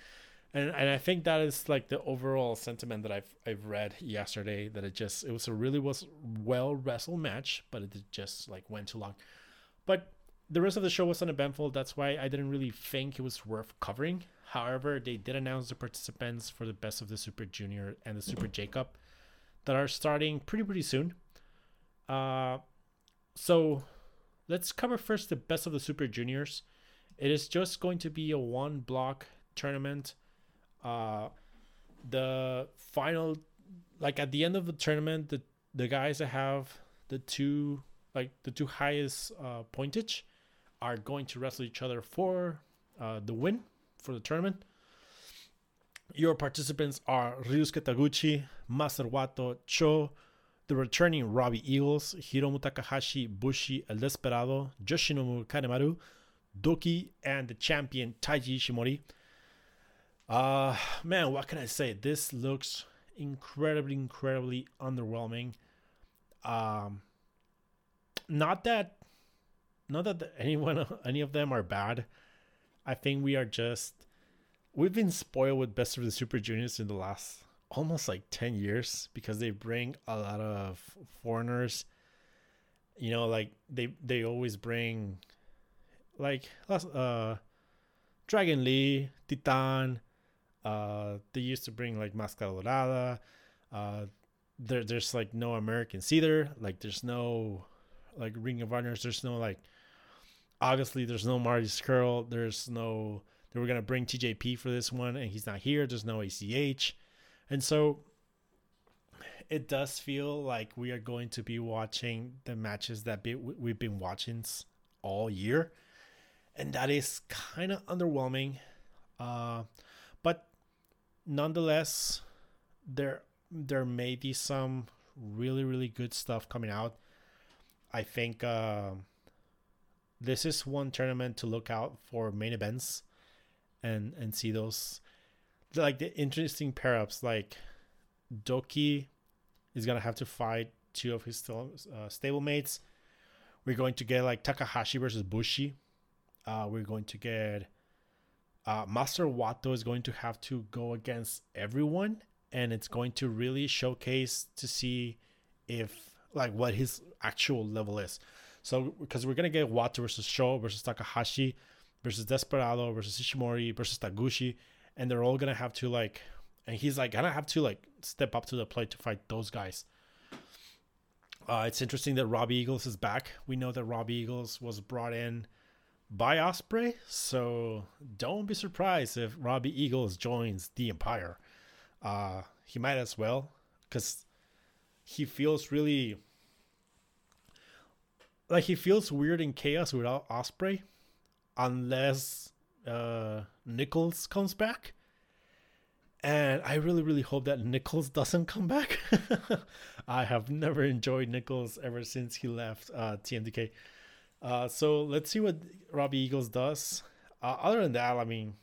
And and I think that is like the overall sentiment that I've I've read yesterday. That it just it was a really was well wrestled match, but it just like went too long. But the rest of the show was uneventful. That's why I didn't really think it was worth covering. However, they did announce the participants for the best of the Super Junior and the Super J Cup that are starting pretty pretty soon. Uh, so let's cover first the best of the Super Juniors. It is just going to be a one block tournament. Uh, the final, like at the end of the tournament, the the guys that have the two like the two highest uh, pointage are going to wrestle each other for uh, the win for the tournament. Your participants are Ryusuke Taguchi, Master Wato, Sho, the returning Robbie Eagles, Hiromu Takahashi, Bushi, El Desperado, Yoshinobu Kanemaru, Douki, and the champion Taiji Ishimori. Uh man, what can I say? This looks incredibly, incredibly underwhelming. Um not that not that anyone any of them are bad. I think we are just we've been spoiled with best of the super juniors in the last almost like 10 years because they bring a lot of foreigners you know like they they always bring like uh Dragon Lee, Titan, uh they used to bring like Mascara Dorada. Uh there there's like no Americans either. Like there's no like Ring of Honors, there's no like obviously there's no Marty Scurll, there's no they were gonna bring TJP for this one and he's not here, there's no ACH. And so it does feel like we are going to be watching the matches that be, we've been watching all year and that is kind of underwhelming. Uh, but nonetheless, there there may be some really really good stuff coming out. I think uh, this is one tournament to look out for main events, and and see those like the interesting pair ups. Like Douki is gonna have to fight two of his uh, stablemates. We're going to get like Takahashi versus Bushi uh, we're going to get uh, Master Wato is going to have to go against everyone, and it's going to really showcase to see if like what his actual level is. So because we're gonna get Wato versus Sho versus Takahashi versus Desperado versus Ishimori versus Taguchi, and they're all gonna have to like, and he's like gonna have to like step up to the plate to fight those guys. Uh, it's interesting that Robbie Eagles is back. We know that Robbie Eagles was brought in by Osprey, so don't be surprised if Robbie Eagles joins the Empire. Uh, he might as well, because he feels really like he feels weird in chaos without Osprey, unless uh, Nicholls comes back. And I really, really hope that Nicholls doesn't come back. I have never enjoyed Nicholls ever since he left uh, TMDK. Uh, so let's see what Robbie Eagles does. Uh, other than that, I mean,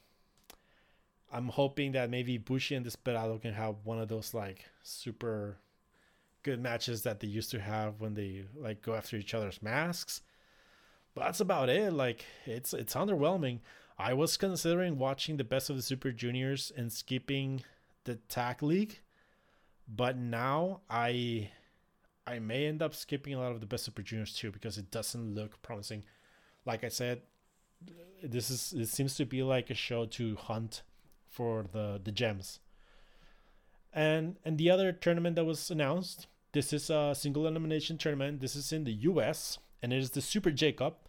I'm hoping that maybe Bushi and Desperado can have one of those like super good matches that they used to have when they like go after each other's masks. But that's about it. Like it's it's underwhelming. I was considering watching the best of the Super Juniors and skipping the tag league, but now I I may end up skipping a lot of the best Super Juniors too because it doesn't look promising. Like I said, this is it seems to be like a show to hunt for the the gems. And and the other tournament that was announced, this is a single elimination tournament. This is in the US and it is the Super J Cup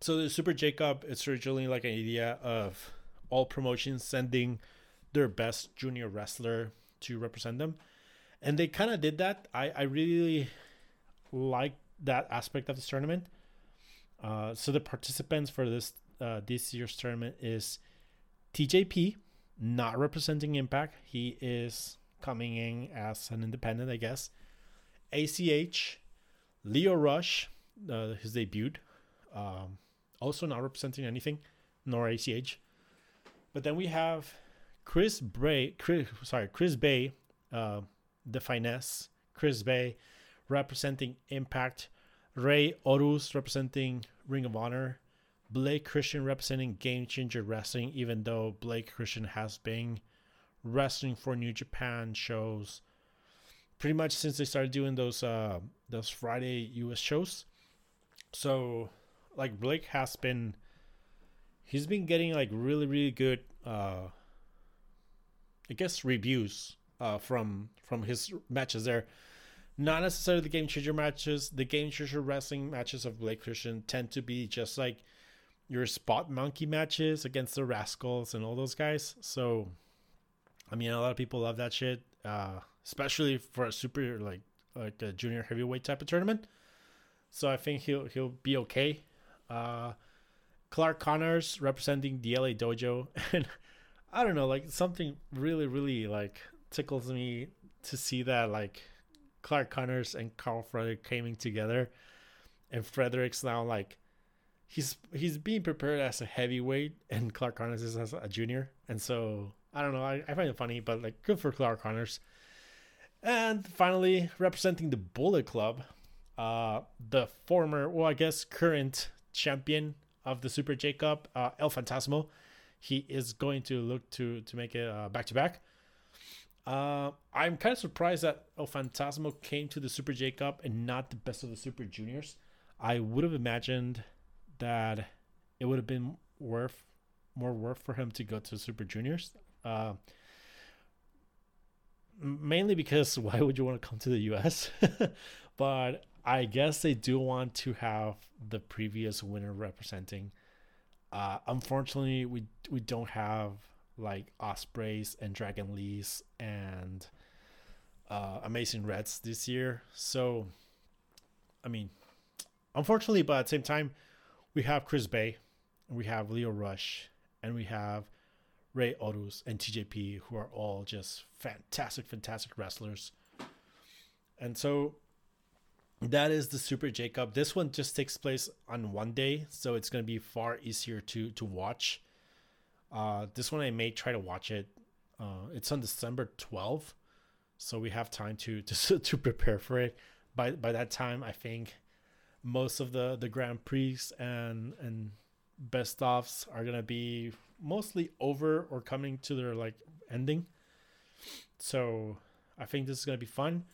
so the Super J Cup, it's originally like an idea of all promotions sending their best junior wrestler to represent them. And they kind of did that. I, I really like that aspect of this tournament. Uh, so the participants for this uh, this year's tournament is TJP, not representing Impact. He is coming in as an independent, I guess. ACH, Lio Rush, uh, his debut. Um, also not representing anything, nor ACH. But then we have Chris Bray, Chris, sorry, Chris Bey, uh, the finesse, Chris Bey representing Impact, Rey Horus representing Ring of Honor, Blake Christian representing Game Changer Wrestling, even though Blake Christian has been wrestling for New Japan shows pretty much since they started doing those uh, those Friday US shows. So like Blake has been he's been getting like really really good uh I guess reviews uh from from his matches there. Not necessarily the game changer matches. The game changer wrestling matches of Blake Christian tend to be just like your spot monkey matches against the Rascals and all those guys. So I mean a lot of people love that shit. Uh especially for a super like like a junior heavyweight type of tournament. So I think he'll he'll be okay. Uh, Clark Connors representing the LA Dojo, and I don't know, like something really, really like tickles me to see that like Clark Connors and Karl Frederick coming together, and Fredericks now like he's he's being prepared as a heavyweight, and Clark Connors is as a junior, and so I don't know, I, I find it funny, but like good for Clark Connors. And finally, representing the Bullet Club, uh, the former, well, I guess current champion of the Super J Cup, uh, El Fantasmo. He is going to look to to make it back to back. I'm kind of surprised that El Fantasmo came to the Super J Cup and not the best of the Super Juniors. I would have imagined that it would have been worth more worth for him to go to Super Juniors. Uh, mainly because why would you want to come to the US? but I guess they do want to have the previous winner representing. Uh, unfortunately, we we don't have like Ospreys and Dragon Lees and uh, Amazing Reds this year. So, I mean, unfortunately, but at the same time, we have Chris Bey, we have Lio Rush, and we have Rey Horus and TJP, who are all just fantastic, fantastic wrestlers. And so that is the Super J Cup. This one just takes place on one day, so it's gonna be far easier to to watch. Uh, this one I may try to watch it. Uh, it's on December 12th, so we have time to to to prepare for it. By by that time, I think most of the the Grand Prix and and best offs are gonna be mostly over or coming to their like ending. So I think this is gonna be fun.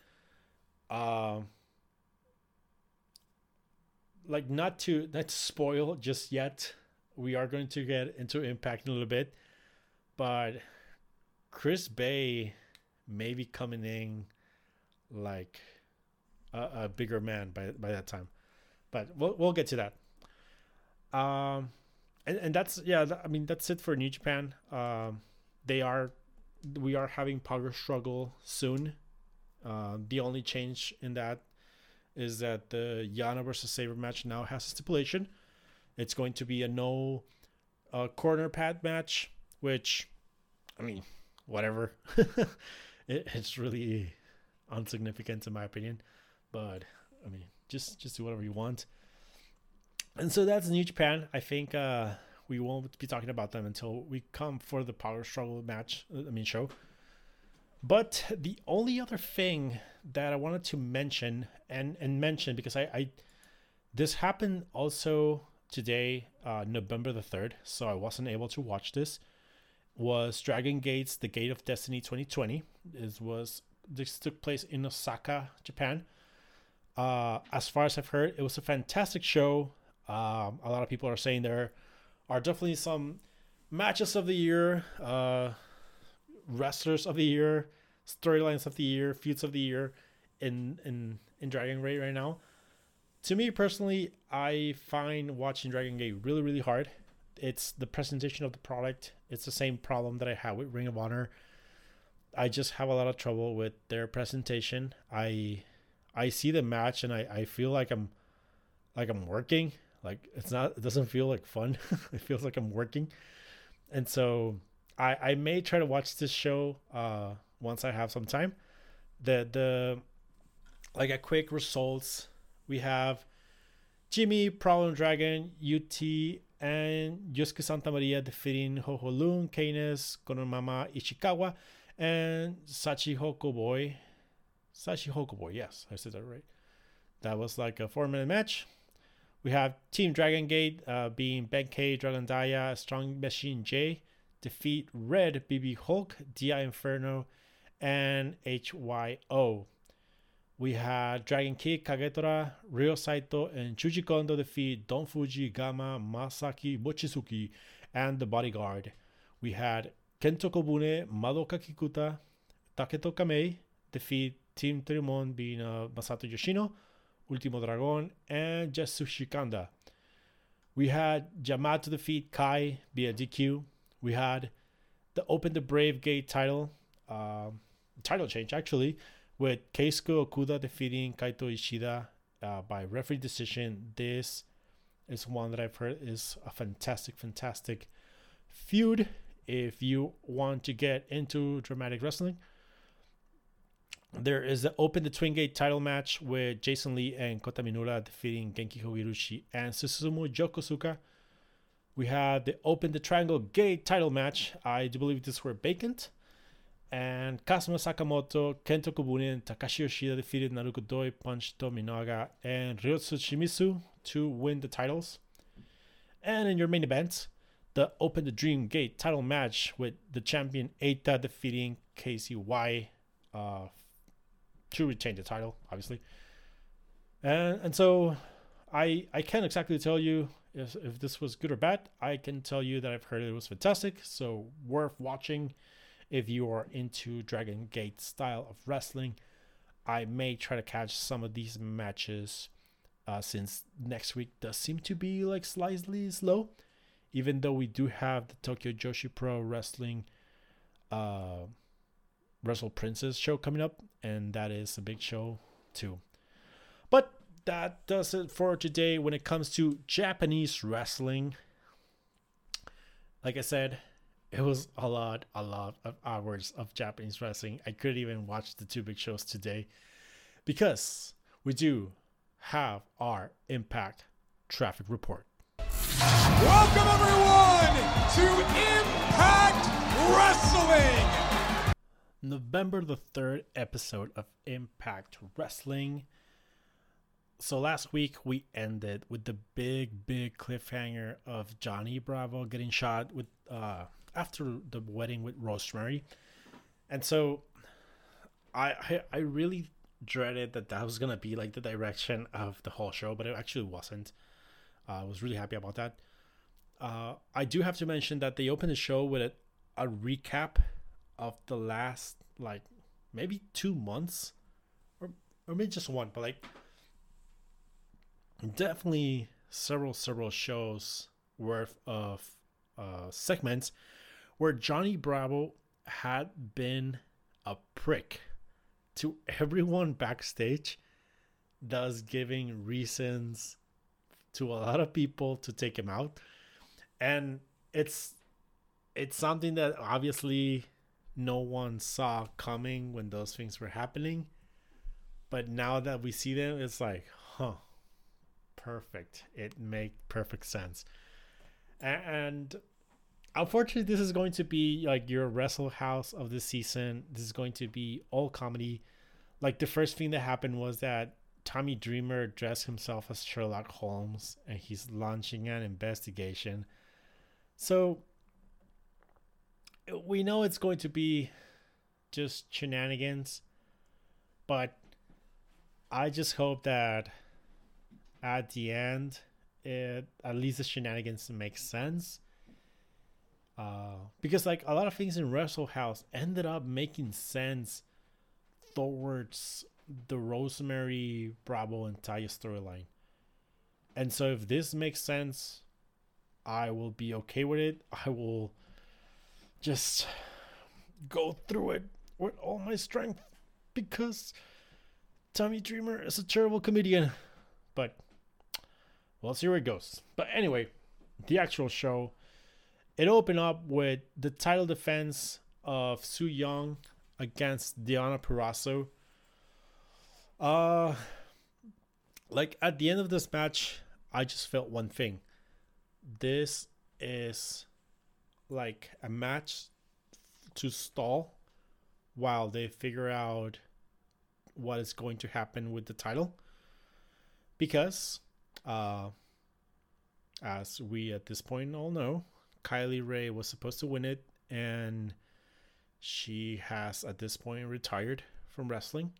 Uh, like not to not to spoil just yet. We are going to get into impact in a little bit, but Chris Bey may be coming in like a, a bigger man by by that time. But we'll we'll get to that. Um, and and that's yeah. I mean that's it for New Japan. Um, they are we are having power struggle soon. Uh, the only change in that is that the Yano versus Sabre match now has a stipulation. It's going to be a no uh, corner pad match, which, I mean, whatever. it, it's really insignificant in my opinion, but I mean, just just do whatever you want. And so that's New Japan. I think uh, we won't be talking about them until we come for the power struggle match. I mean, show. But the only other thing that I wanted to mention and and mention because I, I this happened also today, uh, November the third, so I wasn't able to watch this. Was Dragon Gates: The Gate of Destiny 2020? This was this took place in Osaka, Japan. Uh, as far as I've heard, it was a fantastic show. Um, a lot of people are saying there are definitely some matches of the year, uh, wrestlers of the year, storylines of the year, feuds of the year in in in Dragon Gate right now. To me personally, I find watching Dragon Gate really really hard. It's the presentation of the product. It's the same problem that I have with Ring of Honor. I just have a lot of trouble with their presentation. I I see the match and I, I feel like I'm like I'm working. Like it's not it doesn't feel like fun. it feels like I'm working. And so I I may try to watch this show uh once I have some time. The the like a quick results we have Jimmy, Problem Dragon, UT, and Yosuke Santa Maria defeating Hoholun, Keynes, Konomama Ichikawa, and Sachi Boy. Sachi Boy, yes, I said that right. That was like a four minute match. We have Team Dragon Gate uh, being Benkei, Dragon Dia, Strong Machine J, defeat Red BB Hulk, Dia Inferno, and HYO. We had Dragon Kid, Kagetora, Ryo Saito, and Shuji Kondo defeat Don Fujii, Gamma, Masaaki, Mochizuki, and the Bodyguard. We had Kento Kobune, Madoka Kikuta, Taketo Kamei defeat Team Toryumon being uh, Masato Yoshino, Ultimo Dragon, and Yasushi Kanda. We had Yamato defeat Kai via DQ. We had the Open the Brave Gate title, uh, title change actually, with Keisuke Okuda defeating Kaito Ishida uh, by referee decision. This is one that I've heard is a fantastic, fantastic feud. If you want to get into dramatic wrestling, there is the Open the Twin Gate title match with Jason Lee and Kota Minoura defeating Genki Horiguchi and Susumu Yokosuka. We had the Open the Triangle Gate title match. I do believe this were vacant and Kazuma Sakamoto, Kento Kobune, and Takashi Yoshida defeated Naruki Doi, Punch Tominaga, and Ryotsu Shimizu to win the titles. And in your main event, the Open the Dream Gate title match with the champion Eita defeating Kzy uh, to retain the title, obviously. And and so I I can't exactly tell you if, if this was good or bad. I can tell you that I've heard it was fantastic, so worth watching if you are into Dragon Gate style of wrestling. I may try to catch some of these matches uh, since next week does seem to be like slightly slow, even though we do have the Tokyo Joshi Pro Wrestling uh, Wrestle Princess show coming up, and that is a big show too. But that does it for today when it comes to Japanese wrestling. Like I said, it was a lot, a lot of hours of Japanese wrestling. I couldn't even watch the two big shows today because we do have our Impact Traffic Report. Welcome, everyone, to Impact Wrestling. November the 3rd episode of Impact Wrestling. So last week we ended with the big, big cliffhanger of Johnny Bravo getting shot with uh, after the wedding with Rosemary, and so I I, I really dreaded that that was gonna be like the direction of the whole show, but it actually wasn't. Uh, I was really happy about that. Uh, I do have to mention that they opened the show with a, a recap of the last like maybe two months or or maybe just one, but like definitely several several shows worth of uh, segments where Johnny Bravo had been a prick to everyone backstage, thus giving reasons to a lot of people to take him out. And it's it's something that obviously no one saw coming when those things were happening. But now that we see them, it's like, huh, perfect. It makes perfect sense. And unfortunately, this is going to be like your Wrestle House of the season. This is going to be all comedy. Like the first thing that happened was that Tommy Dreamer dressed himself as Sherlock Holmes and he's launching an investigation. So we know it's going to be just shenanigans, but I just hope that at the end, it at least the shenanigans make sense. Uh, because like a lot of things in Wrestle House ended up making sense towards the Rosemary Bravo and storyline. And so if this makes sense, I will be okay with it. I will just go through it with all my strength because Tommy Dreamer is a terrible comedian. But we'll see where it goes. But anyway, the actual show it opened up with the title defense of Su Yung against Deonna Purrazzo. Uh like at the end of this match, I just felt one thing. This is like a match to stall while they figure out what is going to happen with the title because uh as we at this point all know kylie rae was supposed to win it and she has at this point retired from wrestling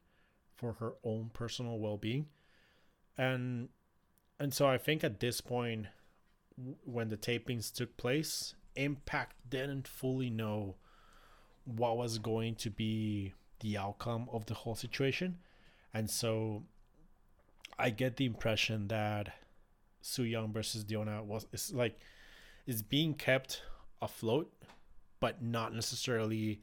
for her own personal well-being and and so i think at this point when the tapings took place Impact didn't fully know what was going to be the outcome of the whole situation. And so I get the impression that Su Yung versus Deonna was is like is being kept afloat, but not necessarily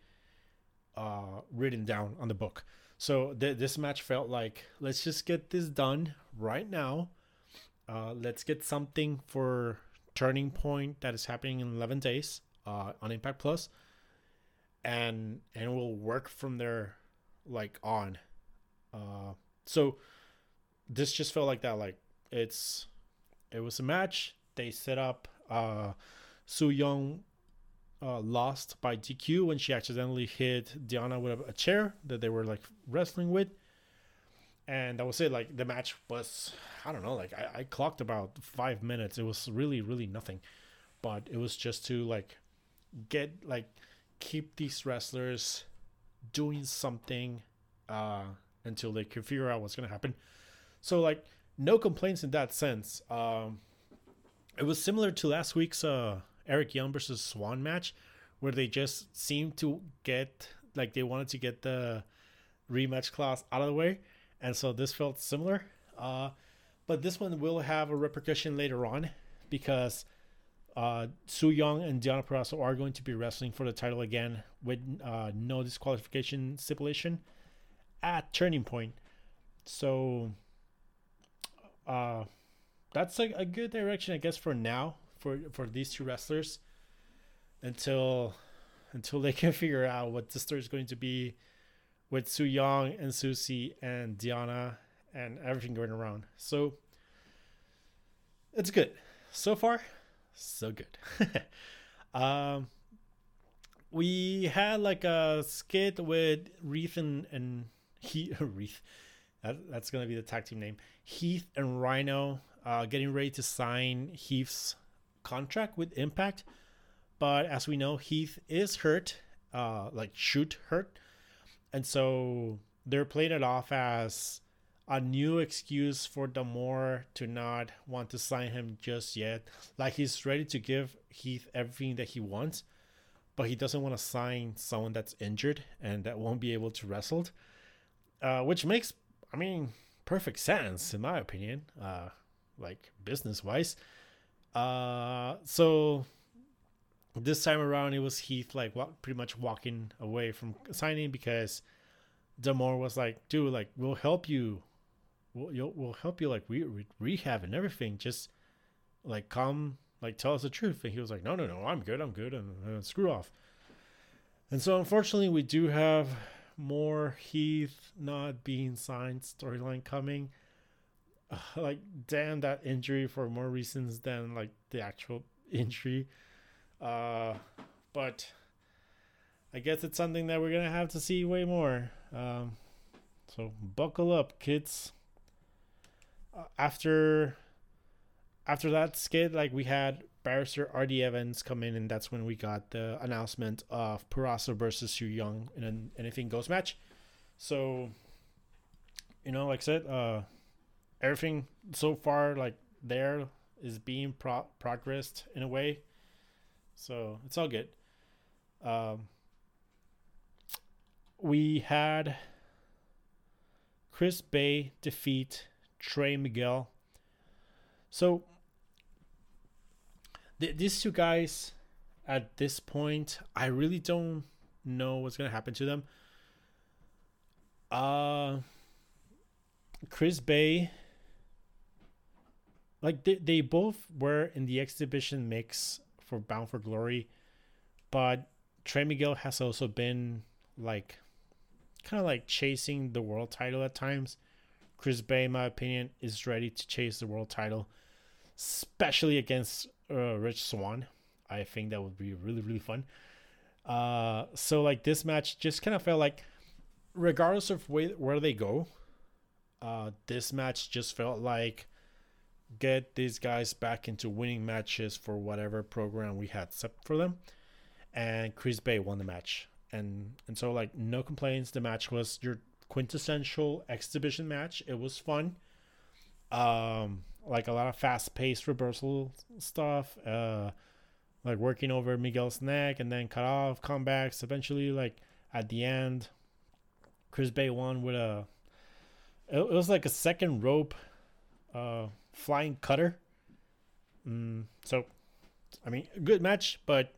uh, written down on the book. So th- this match felt like let's just get this done right now. Uh, let's get something for turning point that is happening in 11 days uh, on Impact Plus, and and we'll work from there like on. Uh, so this just felt like that. Like it's it was a match. They set up uh, Su Yung uh, lost by DQ when she accidentally hit Deonna with a chair that they were like wrestling with. And that was it like the match was i don't know like I, I clocked about five minutes. It was really really nothing. But it was just to like get like keep these wrestlers doing something uh until they can figure out what's gonna happen. So like no complaints in that sense. Um it was similar to last week's uh eric young versus Swann match where they just seemed to get like they wanted to get the rematch clause out of the way and so this felt similar. Uh, but this one will have a repercussion later on because uh, Su Yung and Deonna Purrazzo are going to be wrestling for the title again with uh, no disqualification stipulation at Turning Point. So uh, that's a, a good direction, I guess, for now for for these two wrestlers until until they can figure out what the story is going to be with Su Yung and Susie and Deonna and everything going around. So it's good. So far, so good. um, we had like a skit with Reith and, and he Reith. That, that's gonna be the tag team name. Heath and Rhino uh, getting ready to sign Heath's contract with Impact, but as we know, Heath is hurt, uh, like shoot hurt and so they're playing it off as a new excuse for D'Amore to not want to sign him just yet. Like he's ready to give Heath everything that he wants, but he doesn't want to sign someone that's injured and that won't be able to wrestle. Uh, which makes I mean, perfect sense in my opinion. Uh, like business wise. Uh, so this time around, it was Heath like walk, pretty much walking away from signing because D'Amore was like, "Dude, like we'll help you, we'll we'll help you like re- re- rehab and everything. Just like come, like tell us the truth." And he was like, "No, no, no, I'm good, I'm good, and, and screw off." And so, unfortunately, we do have more Heath not being signed storyline coming. Like, damn that injury for more reasons than like the actual injury. Uh, but I guess it's something that we're gonna have to see way more. Um, so buckle up, kids. Uh, after after that skit, like we had Barrister R.D. Evans come in, and that's when we got the announcement of Purrazzo versus Su Yung in an anything goes match. So, you know, like I said, uh, everything so far like there is being pro- progressed in a way. So it's all good. Um, we had Chris Bey defeat Trey Miguel. So th- these two guys at this point, I really don't know what's gonna happen to them. Uh Chris Bey like they, they both were in the exhibition mix for Bound for Glory, but Trey Miguel has also been like kind of like chasing the world title at times. Chris Bey, in my opinion, is ready to chase the world title, especially against uh, Rich Swann. I think that would be really really fun. Uh, so like this match just kind of felt like, regardless of where where they go, uh, this match just felt like get these guys back into winning matches for whatever program we had set for them. And Chris Bey won the match. And and so like no complaints. The match was your quintessential exhibition match. It was fun. Um like a lot of fast paced reversal stuff. Uh like working over Miguel's neck and then cut off comebacks. Eventually, like at the end, Chris Bey won with a it, was like a second rope uh flying cutter. Mm, so, I mean, a good match, but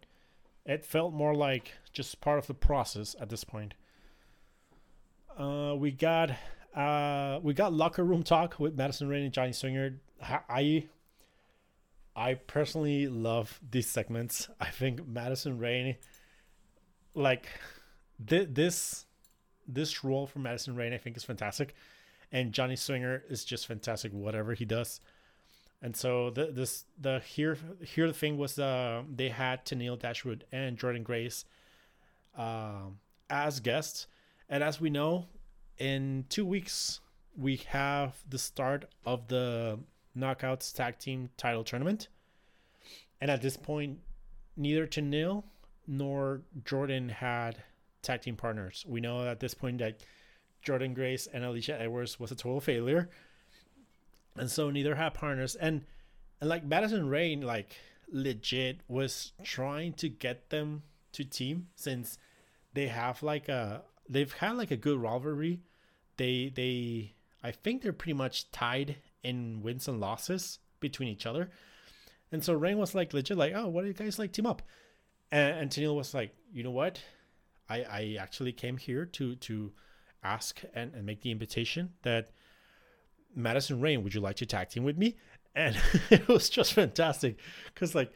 it felt more like just part of the process at this point. Uh, we got uh, we got locker room talk with Madison Rayne and Johnny Swinger. I I personally love these segments. I think Madison Rayne, like th- this this role for Madison Rayne, I think is fantastic, and Johnny Swinger is just fantastic. Whatever he does, and so the this the here here the thing was uh they had Tennille Dashwood and Jordynne Grace um as guests. And as we know, in two weeks we have the start of the Knockouts Tag Team Title Tournament. And at this point, neither Tennille nor Jordynne had tag team partners. We know at this point that Jordynne Grace and Alisha Edwards was a total failure. And so neither had partners. And and like madison rayne like legit was trying to get them to team since they have like a they've had like a good rivalry. They they i think they're pretty much tied in wins and losses between each other. And so Rayne was like legit like oh what do you guys like team up? And, and Tennille was like you know what? I i actually came here to to ask and, and make the invitation that Madison Rayne, would you like to tag team with me? And it was just fantastic because like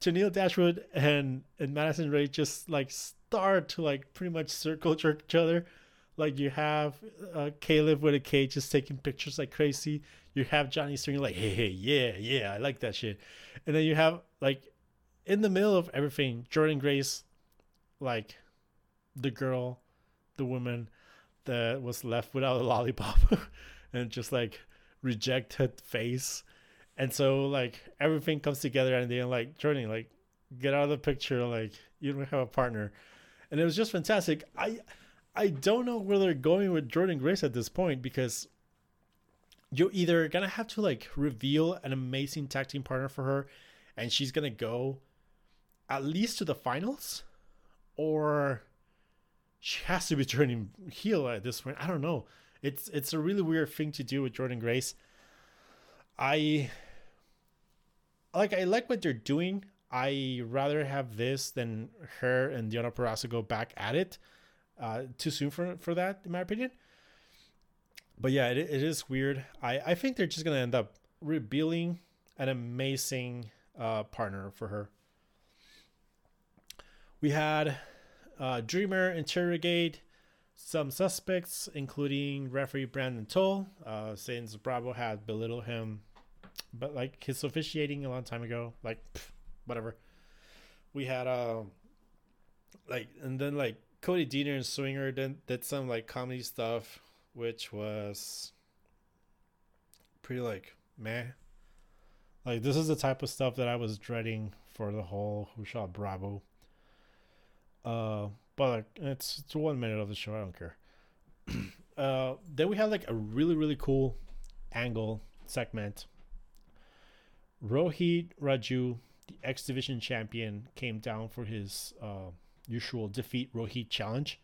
Tennille Dashwood and and Madison Rayne just like start to like pretty much circle jerk each other. Like you have uh, Kaleb with a K just taking pictures like crazy. You have Johnny Swinger like, hey, hey, yeah, yeah, I like that shit. And then you have like in the middle of everything, Jordynne Grace, like the girl, the woman that was left without a lollipop. and just like rejected face. And so like everything comes together and then like Jordynne like get out of the picture like you don't have a partner. And it was just fantastic. I I don't know where they're going with Jordynne Grace at this point because you're either gonna have to like reveal an amazing tag team partner for her and she's gonna go at least to the finals or she has to be turning heel at this point. I don't know It's it's a really weird thing to do with Jordynne Grace. I like I like what they're doing. I rather have this than her and Deonna Purrazzo go back at it. Uh, too soon for for that, in my opinion. But yeah, it, it is weird. I I think they're just gonna end up revealing an amazing uh, partner for her. We had uh, Dreamer interrogate some suspects, including referee Brandon Tolle, uh, saying Bravo had belittled him, but like his officiating a long time ago, like pff, whatever. We had uh, like and then like Cody Deaner and Swinger did some like comedy stuff, which was pretty like meh. Like this is the type of stuff that I was dreading for the whole Who Shot Bravo. Uh, but it's it's one minute of the show. I don't care. uh, then we had like a really really cool angle segment. Rohit Raju, the X Division champion, came down for his uh, usual defeat Rohit challenge.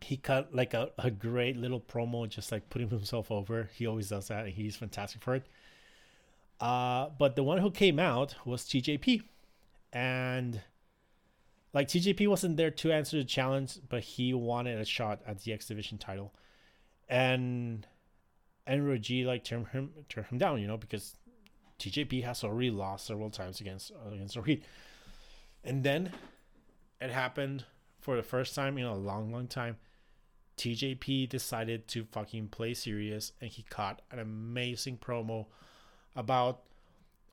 He cut like a, a great little promo, just like putting himself over. He always does that, and he's fantastic for it. Uh, but the one who came out was TJP. And like TJP wasn't there to answer the challenge, but he wanted a shot at the X Division title. And and Roji like turned him turned him down, you know, because TJP has already lost several times against against Rohit. And then it happened for the first time in a long, long time. TJP decided to fucking play serious and he caught an amazing promo about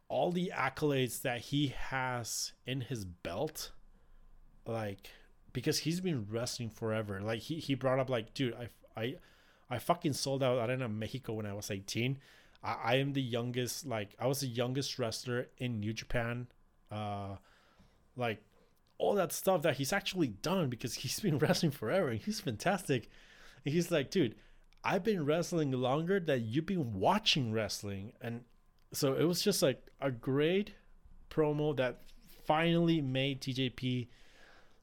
all the accolades that he has in his belt like because he's been wrestling forever. Like he, he brought up like dude i i i fucking sold out arena mexico when i was 18 I, I am the youngest like i was the youngest wrestler in new japan. Uh like all that stuff that he's actually done because he's been wrestling forever and he's fantastic. And he's like dude i've been wrestling longer than you've been watching wrestling. And so it was just like a great promo that finally made TJP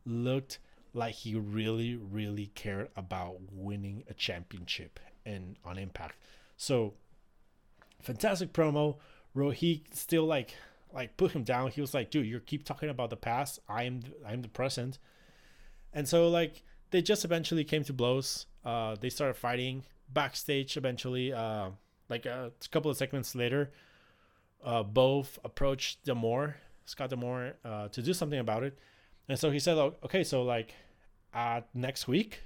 looked like he really, really cared about winning a championship and on Impact. So fantastic promo. Rohit still like like put him down. He was like, dude, you keep talking about the past. I am I'm the present. And so like they just eventually came to blows. Uh they started fighting backstage eventually. Uh like a couple of segments later uh, both approached D'Amore, Scott D'Amore, uh, to do something about it. And so he said, okay, so like uh, next week,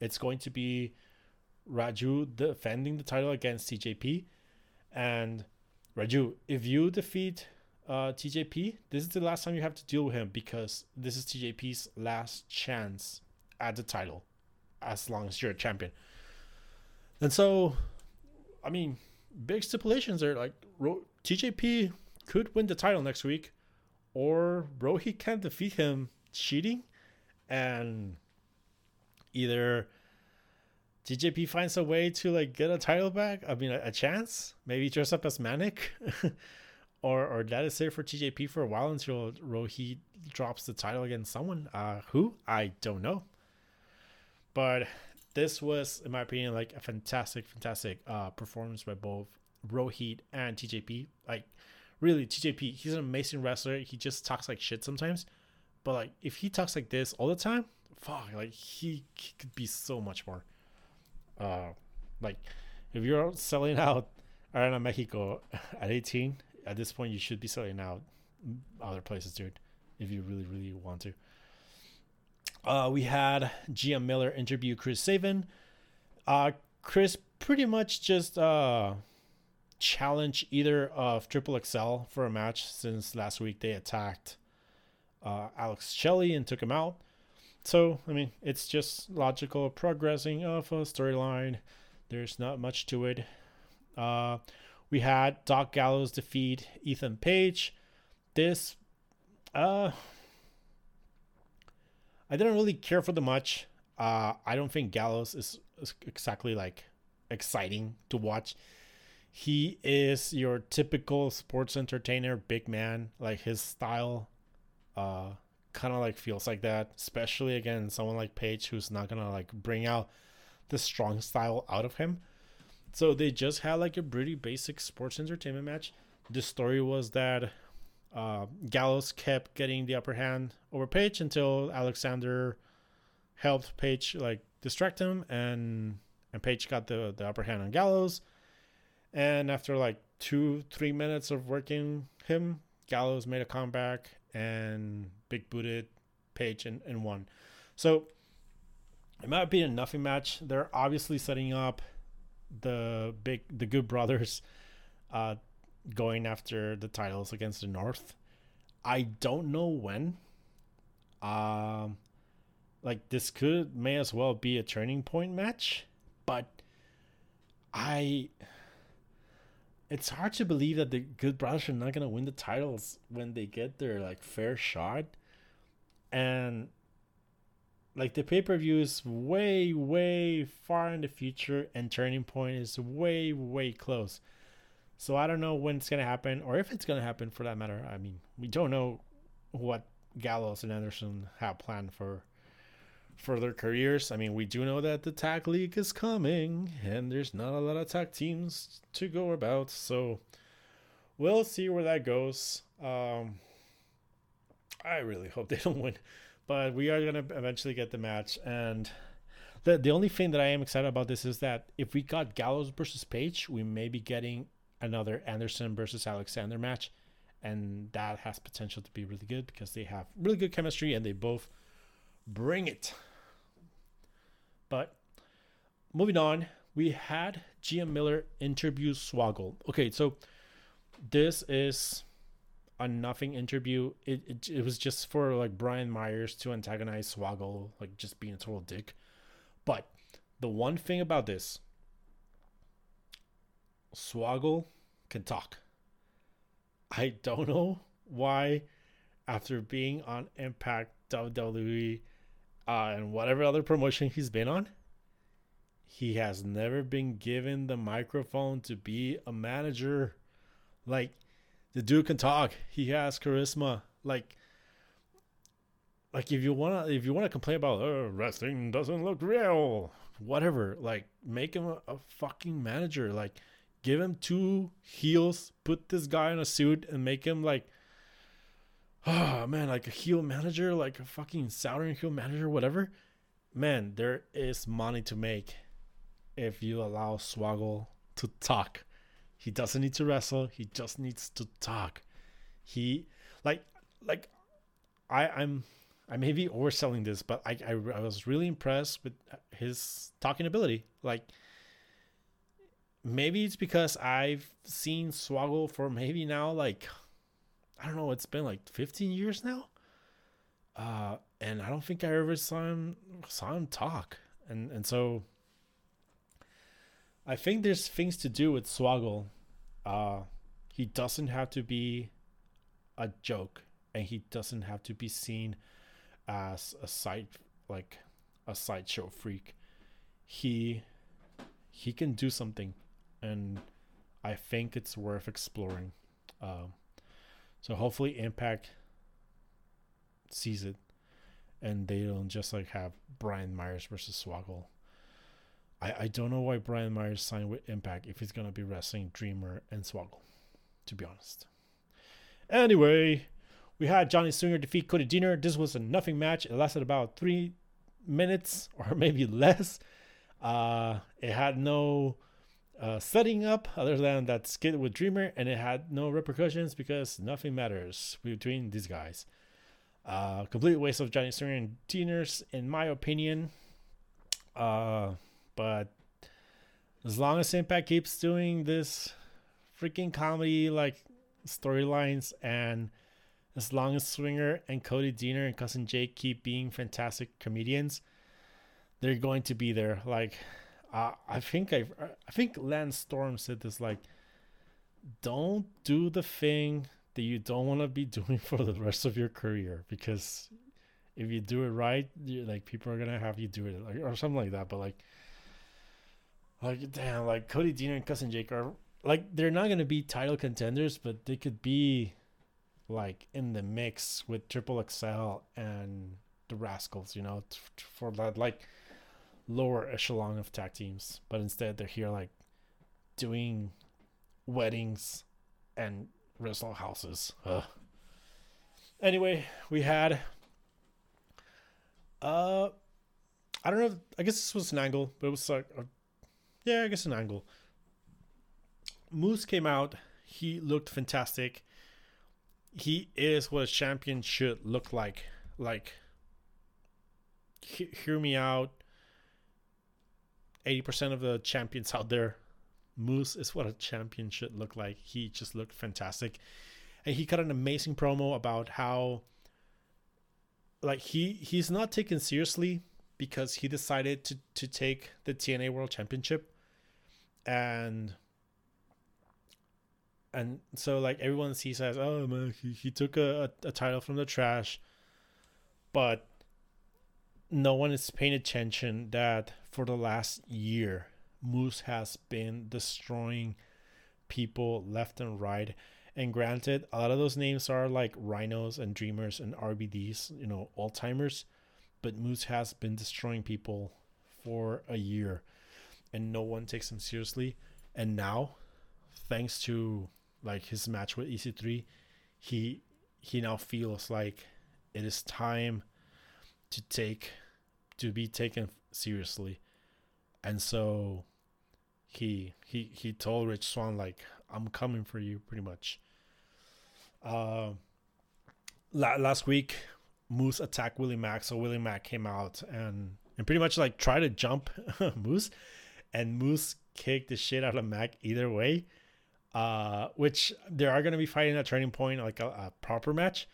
it's going to be Raju defending the title against TJP. And Raju, if you defeat uh, TJP, this is the last time you have to deal with him because this is TJP's last chance at the title as long as you're a champion. And so, I mean, big stipulations are like TJP could win the title next week, or Rohit can defeat him cheating, and either TJP finds a way to like get a title back. I mean, a, a chance. Maybe dress up as Manic, or or that is it for TJP for a while until Rohit drops the title against someone. Uh, who I don't know. But this was, in my opinion, like a fantastic, fantastic uh, performance by both Rohit and TJP. Like, really, TJP, he's an amazing wrestler. He just talks like shit sometimes. But, like, if he talks like this all the time, fuck, like, he, he could be so much more. Uh, like, if you're selling out Arena Mexico at 18, at this point, you should be selling out other places, dude, if you really, really want to. Uh, we had Gia Miller interview Chris Sabin. Uh, Chris pretty much just uh, challenge either of Triple XL for a match since last week they attacked uh, Alex Shelley and took him out. So, I mean, it's just logical progressing of a storyline. There's not much to it. Uh, we had Doc Gallows defeat Ethan Page. This, uh, I didn't really care for the much. Uh, I don't think Gallows is exactly like exciting to watch he is your typical sports entertainer, big man. Like his style, uh, kind of like feels like that, especially again someone like Page who's not gonna like bring out the strong style out of him. So they just had like a pretty basic sports entertainment match. The story was that uh, Gallows kept getting the upper hand over Page until Alexander helped Page like distract him, and and Page got the the upper hand on Gallows. And after like two three minutes of working him, Gallows made a comeback and big booted Page and, and won. So it might be a nothing match. They're obviously setting up the big the good brothers uh going after the titles against the North. I don't know when. Um like this could may as well be a turning point match, but I it's hard to believe that the good brothers are not gonna win the titles when they get their like fair shot. And like the pay-per-view is way, way far in the future and turning point is way, way close. So I don't know when it's gonna happen or if it's gonna happen for that matter. I mean, we don't know what Gallows and Anderson have planned for for their careers. I mean, we do know that the tag league is coming and there's not a lot of tag teams to go about. So we'll see where that goes. Um I really hope they don't win, but we are gonna eventually get the match and the, the only thing that I am excited about this is that if we got Gallows versus Page, we may be getting another Anderson versus Alexander match, and that has potential to be really good because they have really good chemistry and they both bring it. But moving on, we had Gia Miller interview Swoggle. Okay, so this is a nothing interview. It, it it was just for like Brian Myers to antagonize Swoggle, like just being a total dick. But the one thing about this, Swoggle can talk. I don't know why, after being on Impact WWE uh, and whatever other promotion he's been on, he has never been given the microphone to be a manager. Like, the dude can talk. He has charisma. Like, like if you wanna if you wanna complain about oh, wrestling doesn't look real, whatever. Like, make him a, a fucking manager. Like give him two heels, put this guy in a suit, and make him like, oh man, like a heel manager, like a fucking Southern heel manager, whatever. Man, there is money to make if you allow Swoggle to talk. He doesn't need to wrestle. He just needs to talk. He like like I I'm I may be overselling this, but I, I I was really impressed with his talking ability. Like maybe it's because I've seen Swoggle for maybe now like I don't know, it's been like 15 years now. Uh and I don't think I ever saw him saw him talk. And and so I think there's things to do with Swoggle. Uh he doesn't have to be a joke and he doesn't have to be seen as a side like a sideshow freak. He he can do something and I think it's worth exploring. Uh, so hopefully Impact sees it, and they don't just like have Brian Myers versus Swoggle. I I don't know why Brian Myers signed with Impact if he's gonna be wrestling Dreamer and Swoggle, to be honest. Anyway, we had Johnny Swinger defeat Cody Deaner. This was a nothing match. It lasted about three minutes or maybe less. Uh, it had no uh, setting up other than that skit with Dreamer, and it had no repercussions because nothing matters between these guys. Uh, complete waste of Johnny and Deaners, in my opinion. Uh, but as long as Impact keeps doing this freaking comedy like storylines, and as long as Swinger and Cody Deaner and Cousin Jake keep being fantastic comedians, they're going to be there. Like uh, I think I I think Lance Storm said this like, don't do the thing that you don't want to be doing for the rest of your career because if you do it right, like people are gonna have you do it like, or something like that. But like, like damn, like Cody Deaner and Cousin Jake are like they're not gonna be title contenders, but they could be like in the mix with Triple XL and the Rascalz, you know, t- for that like lower echelon of tag teams, but instead they're here like doing weddings and wrestle houses. Ugh. Anyway, we had uh I don't know. I guess this was an angle, but it was like, a, yeah, I guess an angle. Moose came out. He looked fantastic. He is what a champion should look like. Like, he, hear me out. 80% of the champions out there, Moose is what a champion should look like. He just looked fantastic. And he cut an amazing promo about how like he he's not taken seriously because he decided to to take the TNA World Championship and and so like everyone sees as oh man he, he took a, a, a title from the trash but no one is paying attention that for the last year moose has been destroying people left and right. And granted a lot of those names are like rhinos and dreamers and rbds you know all timers but moose has been destroying people for a year and no one takes him seriously. And now thanks to like his match with EC3, he he now feels like it is time to take to be taken seriously. And so he he he told Rich Swann like I'm coming for you pretty much. Uh la- last week Moose attacked Willie Mack, so Willie Mack came out and and pretty much like tried to jump Moose and Moose kicked the shit out of Mack either way uh, which they are going to be fighting at Turning Point, like a, a, proper match.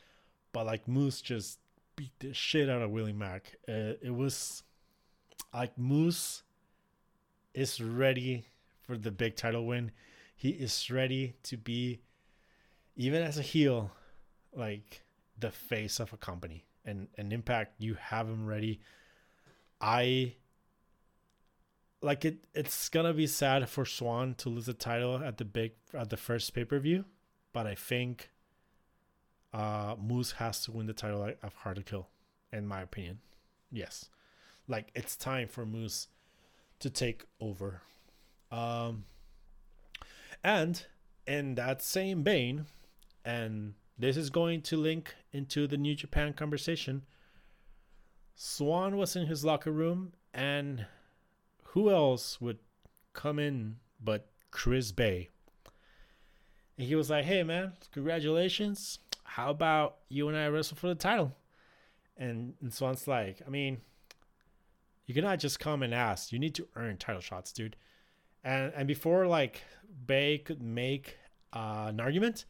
But like Moose just beat the shit out of Willie Mack. Uh, it was like Moose is ready for the big title win. He is ready to be, even as a heel, like the face of a company. And and Impact, you have him ready. I like it it's gonna be sad for Swann to lose the title at the big at the first pay per view, but I think uh Moose has to win the title of Hard to Kill, in my opinion. Yes, like it's time for Moose to take over. Um, and in that same vein, and this is going to link into the New Japan conversation. Swann was in his locker room and who else would come in but Chris Bey? And he was like, hey, man, congratulations. How about you and I wrestle for the title? And, and Swann's like, I mean, you cannot just come and ask. You need to earn title shots, dude. And and before like Bey could make uh, an argument,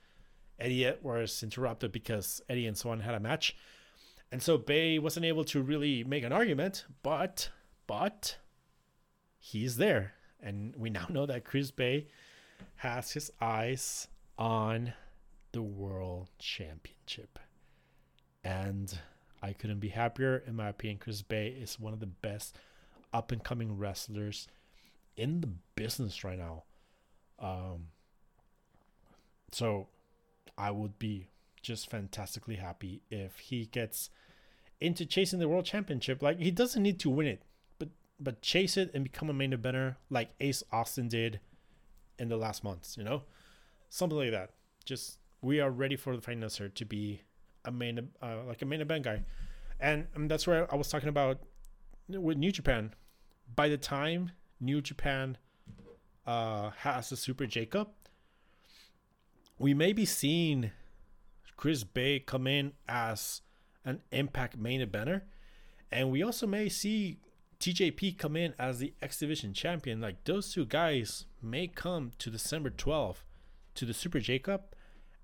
Eddie was interrupted because Eddie and Swann had a match, and so Bey wasn't able to really make an argument. But but he's there. And we now know that Chris Bey has his eyes on the World Championship. And I couldn't be happier. In my opinion, Chris Bey is one of the best up and coming wrestlers in the business right now. Um, so I would be just fantastically happy if he gets into chasing the world championship. Like he doesn't need to win it but but chase it and become a main eventer like Ace Austin did in the last months, you know? Something like that. Just we are ready for the financer to be a main uh, like a main event guy. And, and that's where I was talking about with New Japan. By the time New Japan uh, has a Super J-Cup, we may be seeing Chris Bey come in as an Impact main eventer, and we also may see TJP come in as the X Division champion, like those two guys may come to December 12th to the Super J-Cup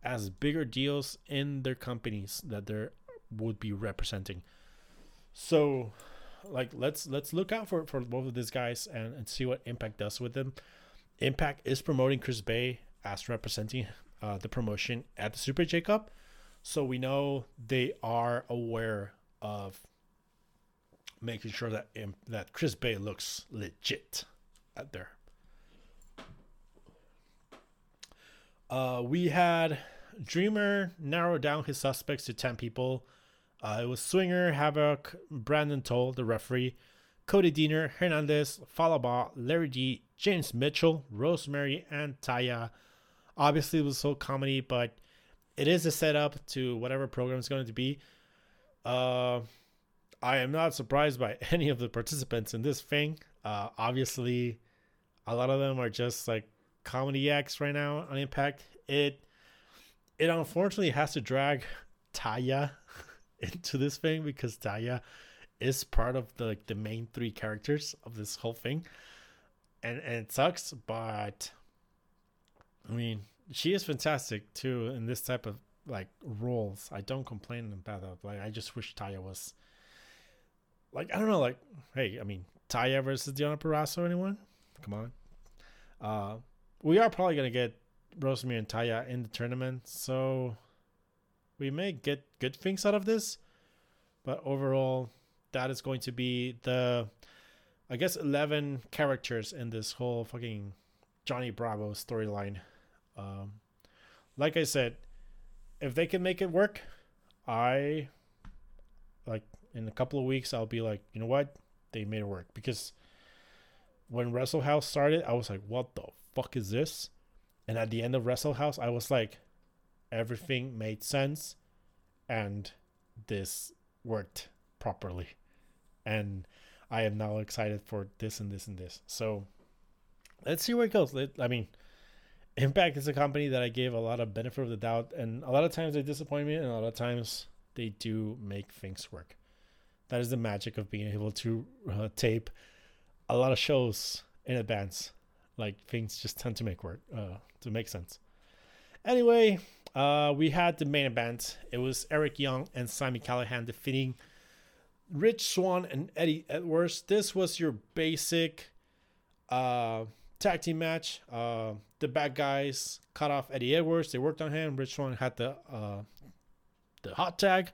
as bigger deals in their companies that they would be representing. So, like let's let's look out for for both of these guys and, and see what Impact does with them. Impact is promoting Chris Bey as representing uh, the promotion at the Super J-Cup, so we know they are aware of making sure that that Chris Bey looks legit out there. Uh, we had Dreamer narrowed down his suspects to 10 people. Uh, it was Swinger, Havok, Brandon Tolle, the referee, Cody Deaner, Hernandez, Fallah Bahh, Larry D, James Mitchell, Rosemary, and Taya. Obviously, it was so comedy, but it is a setup to whatever program is going to be. Uh, I am not surprised by any of the participants in this thing. Uh, obviously, a lot of them are just like comedy acts right now on Impact. It it unfortunately has to drag Taya into this thing because Taya is part of the the main three characters of this whole thing, and and it sucks. But I mean, she is fantastic too in this type of like roles. I don't complain about that. Like I just wish Taya was like I don't know. Like hey, I mean Taya versus Deonna Purrazzo. Anyone? Come on. Uh, we are probably gonna get Rosemary and Taya in the tournament, so we may get good things out of this. But overall, that is going to be the, I guess, 11 characters in this whole fucking Johnny Bravo storyline. Um, like I said, if they can make it work, I, like, in a couple of weeks, I'll be like, you know what? They made it work. Because when Wrestle House started, I was like, what the fuck is this? And at the end of Wrestle House, I was like, everything made sense and this worked properly. And I am now excited for this and this and this. So let's see where it goes. I mean, Impact is a company that I gave a lot of benefit of the doubt, and a lot of times they disappoint me, and a lot of times they do make things work. That is the magic of being able to uh, tape a lot of shows in advance. Like things just tend to make work, uh, to make sense. Anyway, uh, we had the main event. It was Eric Young and Sami Callihan defeating Rich Swann and Eddie Edwards. This was your basic uh, tag team match. Uh, the bad guys cut off Eddie Edwards. They worked on him. Rich Swann had the uh, the hot tag,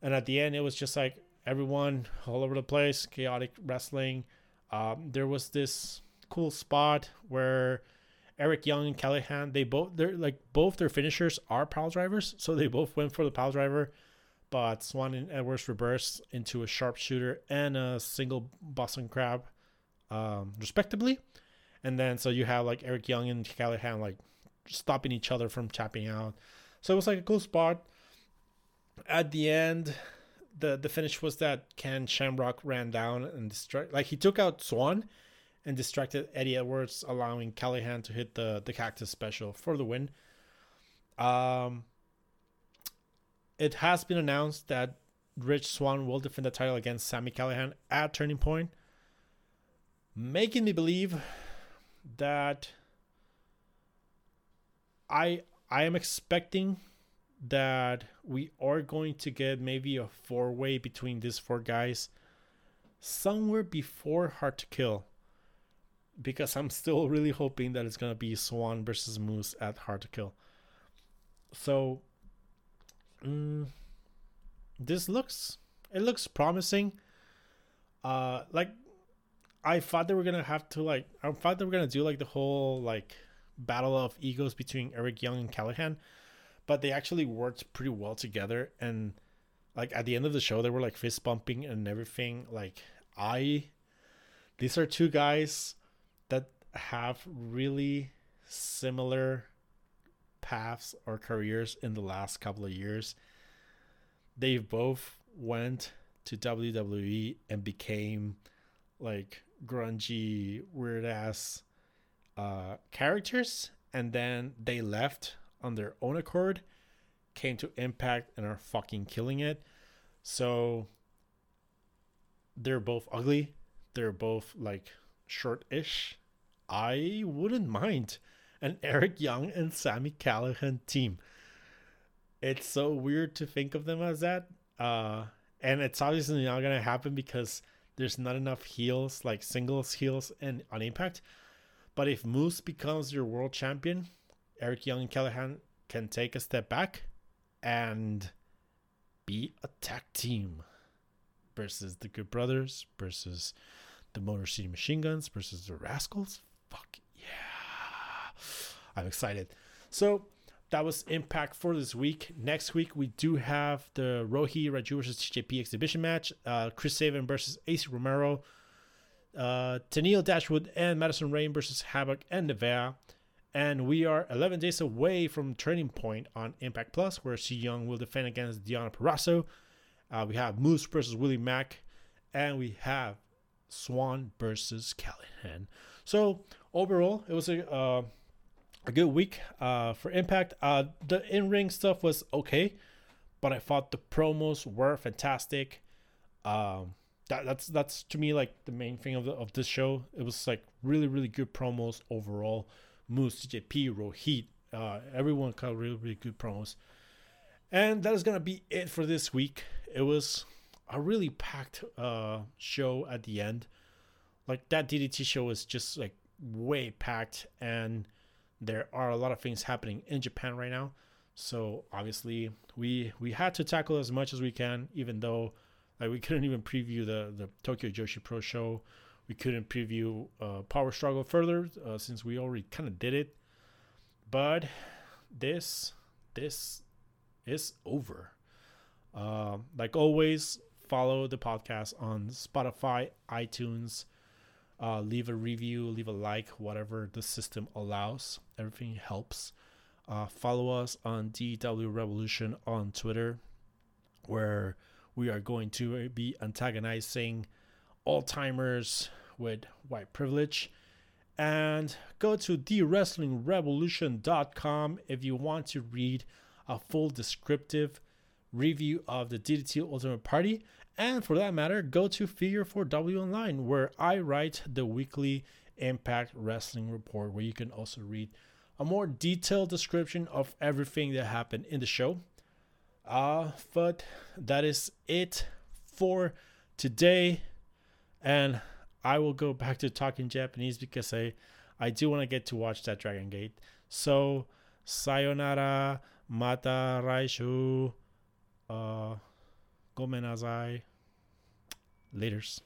and at the end it was just like everyone all over the place, chaotic wrestling. Um, there was this cool spot where Eric Young and Callihan, they both they're like both their finishers are pile drivers, so they both went for the pile driver. But Swann and Edwards reversed into a sharpshooter and a single Boston Crab, um, respectively. And then so you have like Eric Young and Callihan like stopping each other from tapping out. So it was like a cool spot. At the end, the the finish was that Ken Shamrock ran down and destroyed. like he took out Swann and distracted Eddie Edwards, allowing Callihan to hit the the cactus special for the win. Um, it has been announced that Rich Swann will defend the title against Sami Callihan at Turning Point, making me believe that I I am expecting that we are going to get maybe a four way between these four guys somewhere before Hard to Kill because I'm still really hoping that it's gonna be Swann versus Moose at Hard to Kill. So, mm, this looks it looks promising. Uh, like I thought they were gonna have to like I thought they were gonna do like the whole like battle of egos between Eric Young and Callihan, but they actually worked pretty well together and like at the end of the show they were like fist bumping and everything. Like I, these are two guys have really similar paths or careers in the last couple of years. They've both went to WWE and became like grungy, weird ass uh, characters, and then they left on their own accord, came to Impact, and are fucking killing it. So they're both ugly. They're both like short-ish I wouldn't mind an Eric Young and Sami Callihan team. It's so weird to think of them as that. Uh, and it's obviously not going to happen because there's not enough heels, like singles heels, and on Impact. But if Moose becomes your world champion, Eric Young and Callihan can take a step back and be a tag team versus the Good Brothers, versus the Motor City Machine Guns, versus the Rascalz fuck yeah. I'm excited. So that was Impact for this week. Next week we do have the Rohit Raju versus TJP exhibition match. Uh, Chris Sabin versus Ace Romero. Uh, Tennille Dashwood and Madison Rayne versus Havok and Nevaeh. And we are 11 days away from Turning Point on Impact Plus, where Su Yung will defend against Deonna Purrazzo. Uh, we have Moose versus Willie Mack, and we have Swann versus Callihan. So overall, it was a uh, a good week uh, for Impact. Uh, the in ring stuff was okay, but I thought the promos were fantastic. Um, that, that's that's to me like the main thing of the, of this show. It was like really really good promos overall. Moose, TJP, Rohit, uh, everyone got really really good promos, and that is gonna be it for this week. It was a really packed uh, show at the end. Like that DDT show was just like way packed and there are a lot of things happening in Japan right now. So obviously we we had to tackle as much as we can, even though like we couldn't even preview the the Tokyo Joshi Pro show. We couldn't preview uh, Power Struggle further uh, since we already kind of did it. But this this is over. Uh, like always, follow the podcast on Spotify, iTunes, uh, leave a review, leave a like, whatever the system allows. Everything helps. Uh, follow us on DW Revolution on Twitter, where we are going to be antagonizing all timers with white privilege. And go to thewrestlingrevolution.com if you want to read a full descriptive review of the DDT Ultimate Party and for that matter, go to Figure4W Online, where I write the weekly Impact Wrestling Report, where you can also read a more detailed description of everything that happened in the show. Uh, but that is it for today. And I will go back to talking Japanese because I, I do want to get to watch that Dragon Gate. So, sayonara, mata raishu, uh, gomenazai. Laters.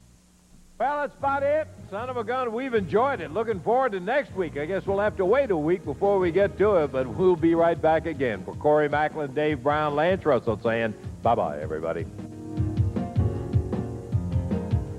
Well, that's about it. Son of a gun, we've enjoyed it. Looking forward to next week. I guess we'll have to wait a week before we get to it, but we'll be right back again. For Corey Maclin, Dave Brown, Lance Russell saying bye-bye, everybody.